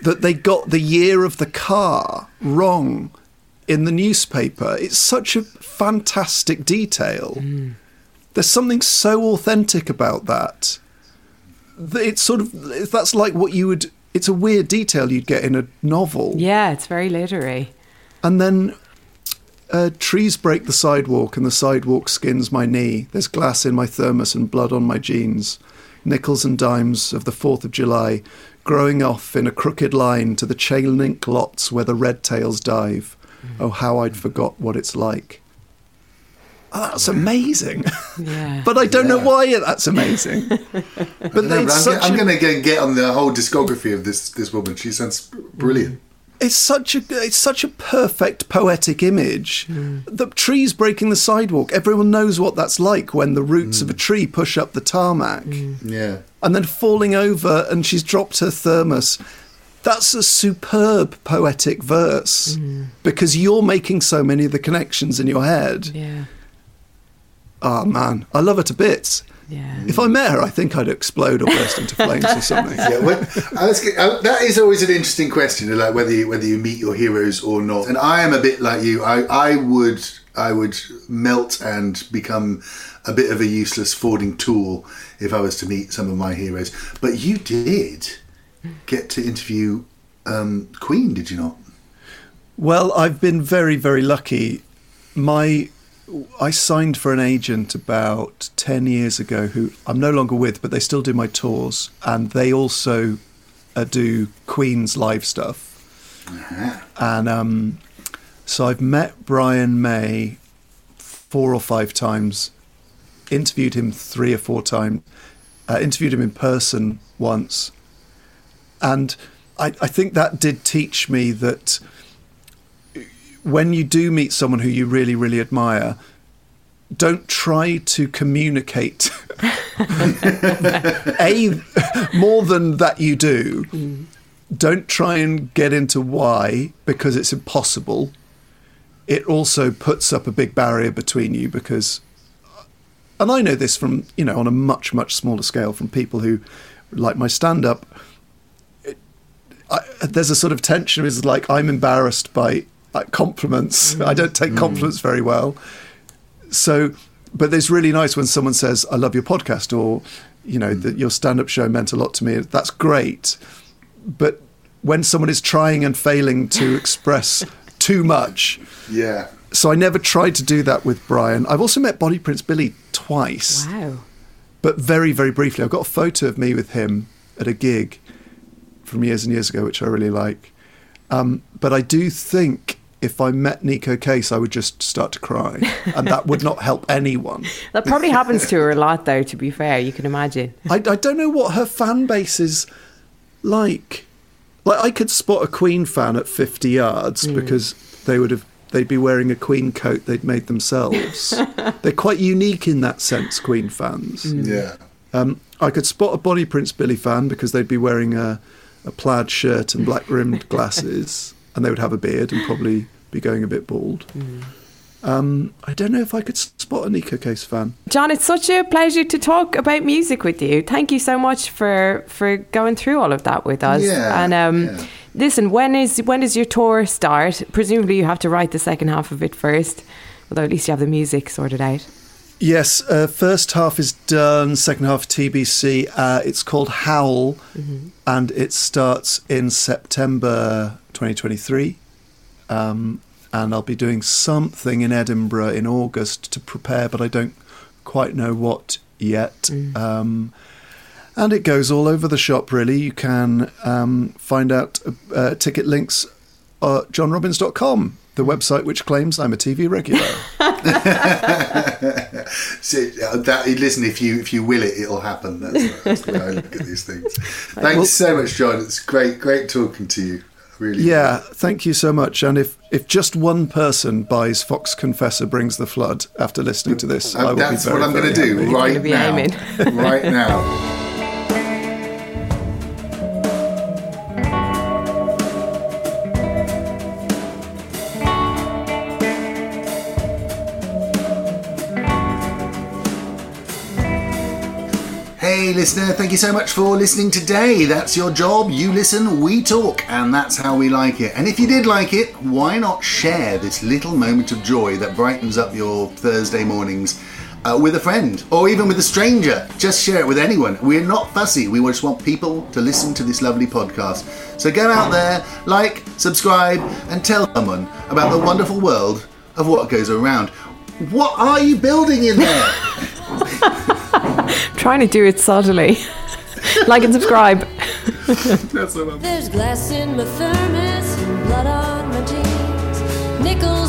[SPEAKER 6] that they got the year of the car wrong in the newspaper? It's such a fantastic detail. There's something so authentic about that. that It's sort of that's like what you would. It's a weird detail you'd get in a novel.
[SPEAKER 2] Yeah, it's very literary.
[SPEAKER 6] And then uh, trees break the sidewalk, and the sidewalk skins my knee. There's glass in my thermos and blood on my jeans. Nickels and dimes of the 4th of July, growing off in a crooked line to the chain link lots where the red tails dive. Oh, how I'd forgot what it's like. Oh, that's amazing.
[SPEAKER 2] Yeah.
[SPEAKER 6] but I don't know why that's amazing. but
[SPEAKER 1] No, but I'm,
[SPEAKER 6] such
[SPEAKER 1] I'm
[SPEAKER 6] a-
[SPEAKER 1] going to get on the whole discography of this this woman. She sounds brilliant. Mm.
[SPEAKER 6] it's such a it's such a perfect poetic image. Mm. The trees breaking the sidewalk. Everyone knows what that's like when the roots of a mm. tree push up the tarmac,
[SPEAKER 1] Yeah.
[SPEAKER 6] and then falling over, and she's dropped her thermos. That's a superb poetic verse because you're making so many of the connections in your head.
[SPEAKER 2] Yeah.
[SPEAKER 6] Oh man, I love her to bits.
[SPEAKER 2] Yeah.
[SPEAKER 6] If I met her, I think I'd explode or burst into flames or something.
[SPEAKER 1] Yeah, well, I was, uh, that is always an interesting question, like whether you, whether you meet your heroes or not. And I am a bit like you. I, I would I would melt and become a bit of a useless fording tool if I was to meet some of my heroes. But you did get to interview um, Queen, did you not?
[SPEAKER 6] Well, I've been very, very lucky. My I signed for an agent about 10 years ago who I'm no longer with, but they still do my tours and they also uh, do Queen's live stuff. And um, so I've met Brian May four or five times, interviewed him three or four times, uh, interviewed him in person once. And I, I think that did teach me that when you do meet someone who you really, really admire, don't try to communicate a more than that you do. Mm. Don't try and get into why because it's impossible. It also puts up a big barrier between you because, and I know this from you know on a much much smaller scale from people who like my stand up. I, there's a sort of tension. Is like I'm embarrassed by like, compliments. Mm. I don't take mm. compliments very well. So, but it's really nice when someone says, "I love your podcast," or you know, mm. that your stand-up show meant a lot to me. That's great. But when someone is trying and failing to express too much,
[SPEAKER 1] Yeah.
[SPEAKER 6] so I never tried to do that with Brian. I've also met Bonnie Prince Billy twice.
[SPEAKER 2] Wow.
[SPEAKER 6] but very, very briefly, I've got a photo of me with him at a gig from years and years ago, which I really like. Um, but I do think if I met Neko Case, I would just start to cry, and that would not help anyone.
[SPEAKER 2] That probably happens to her a lot, though. To be fair, you can imagine.
[SPEAKER 6] I, I don't know what her fan base is like. Like I could spot a Queen fan at fifty yards because they would have they'd be wearing a Queen coat they'd made themselves. They're quite unique in that sense, Queen fans.
[SPEAKER 1] Yeah.
[SPEAKER 6] Um, I could spot a Bonnie Prince Billy fan because they'd be wearing a, a plaid shirt and black rimmed glasses, and they would have a beard and probably be going a bit bald. Um, I don't know if I could spot a Neko Case fan.
[SPEAKER 2] John, it's such a pleasure to talk about music with you. Thank you so much for for going through all of that with us.
[SPEAKER 1] Yeah,
[SPEAKER 2] and um,
[SPEAKER 1] yeah.
[SPEAKER 2] listen, when is when does your tour start? Presumably, you have to write the second half of it first. Although at least you have the music sorted out.
[SPEAKER 6] Yes, uh, first half is done, second half TBC. Uh, it's called Howl, and it starts in September 2023. Um, and I'll be doing something in Edinburgh in August to prepare, but I don't quite know what yet. Um, and it goes all over the shop, really. You can um, find out uh, ticket links at johnrobins.com, the website which claims I'm a TV regular.
[SPEAKER 1] So, uh, that listen, if you if you will it, it'll happen. That's, that's the way I look at these things. Thanks
[SPEAKER 6] Well-
[SPEAKER 1] so much, John. It's great, great talking to you. Really.
[SPEAKER 6] Yeah, thank you so much. And if, if just one person buys Fox Confessor Brings the Flood after listening to this, I
[SPEAKER 1] Uh,
[SPEAKER 6] will be
[SPEAKER 1] that's
[SPEAKER 6] very,
[SPEAKER 1] what I'm going to do
[SPEAKER 6] happy.
[SPEAKER 1] right
[SPEAKER 2] gonna be
[SPEAKER 1] now.
[SPEAKER 2] aiming.
[SPEAKER 1] right now. Hey, listener, thank you so much for listening today. That's your job. You listen, we talk, and that's how we like it. And if you did like it, why not share this little moment of joy that brightens up your Thursday mornings uh, with a friend or even with a stranger? Just share it with anyone. We're not fussy. We just want people to listen to this lovely podcast. So go out there, like, subscribe, and tell someone about the wonderful world of what goes around. What are you building in there?
[SPEAKER 2] Trying to do it subtly. like and subscribe.
[SPEAKER 1] That's what I'm
[SPEAKER 8] There's glass in my thermos blood on my jeans. Nickels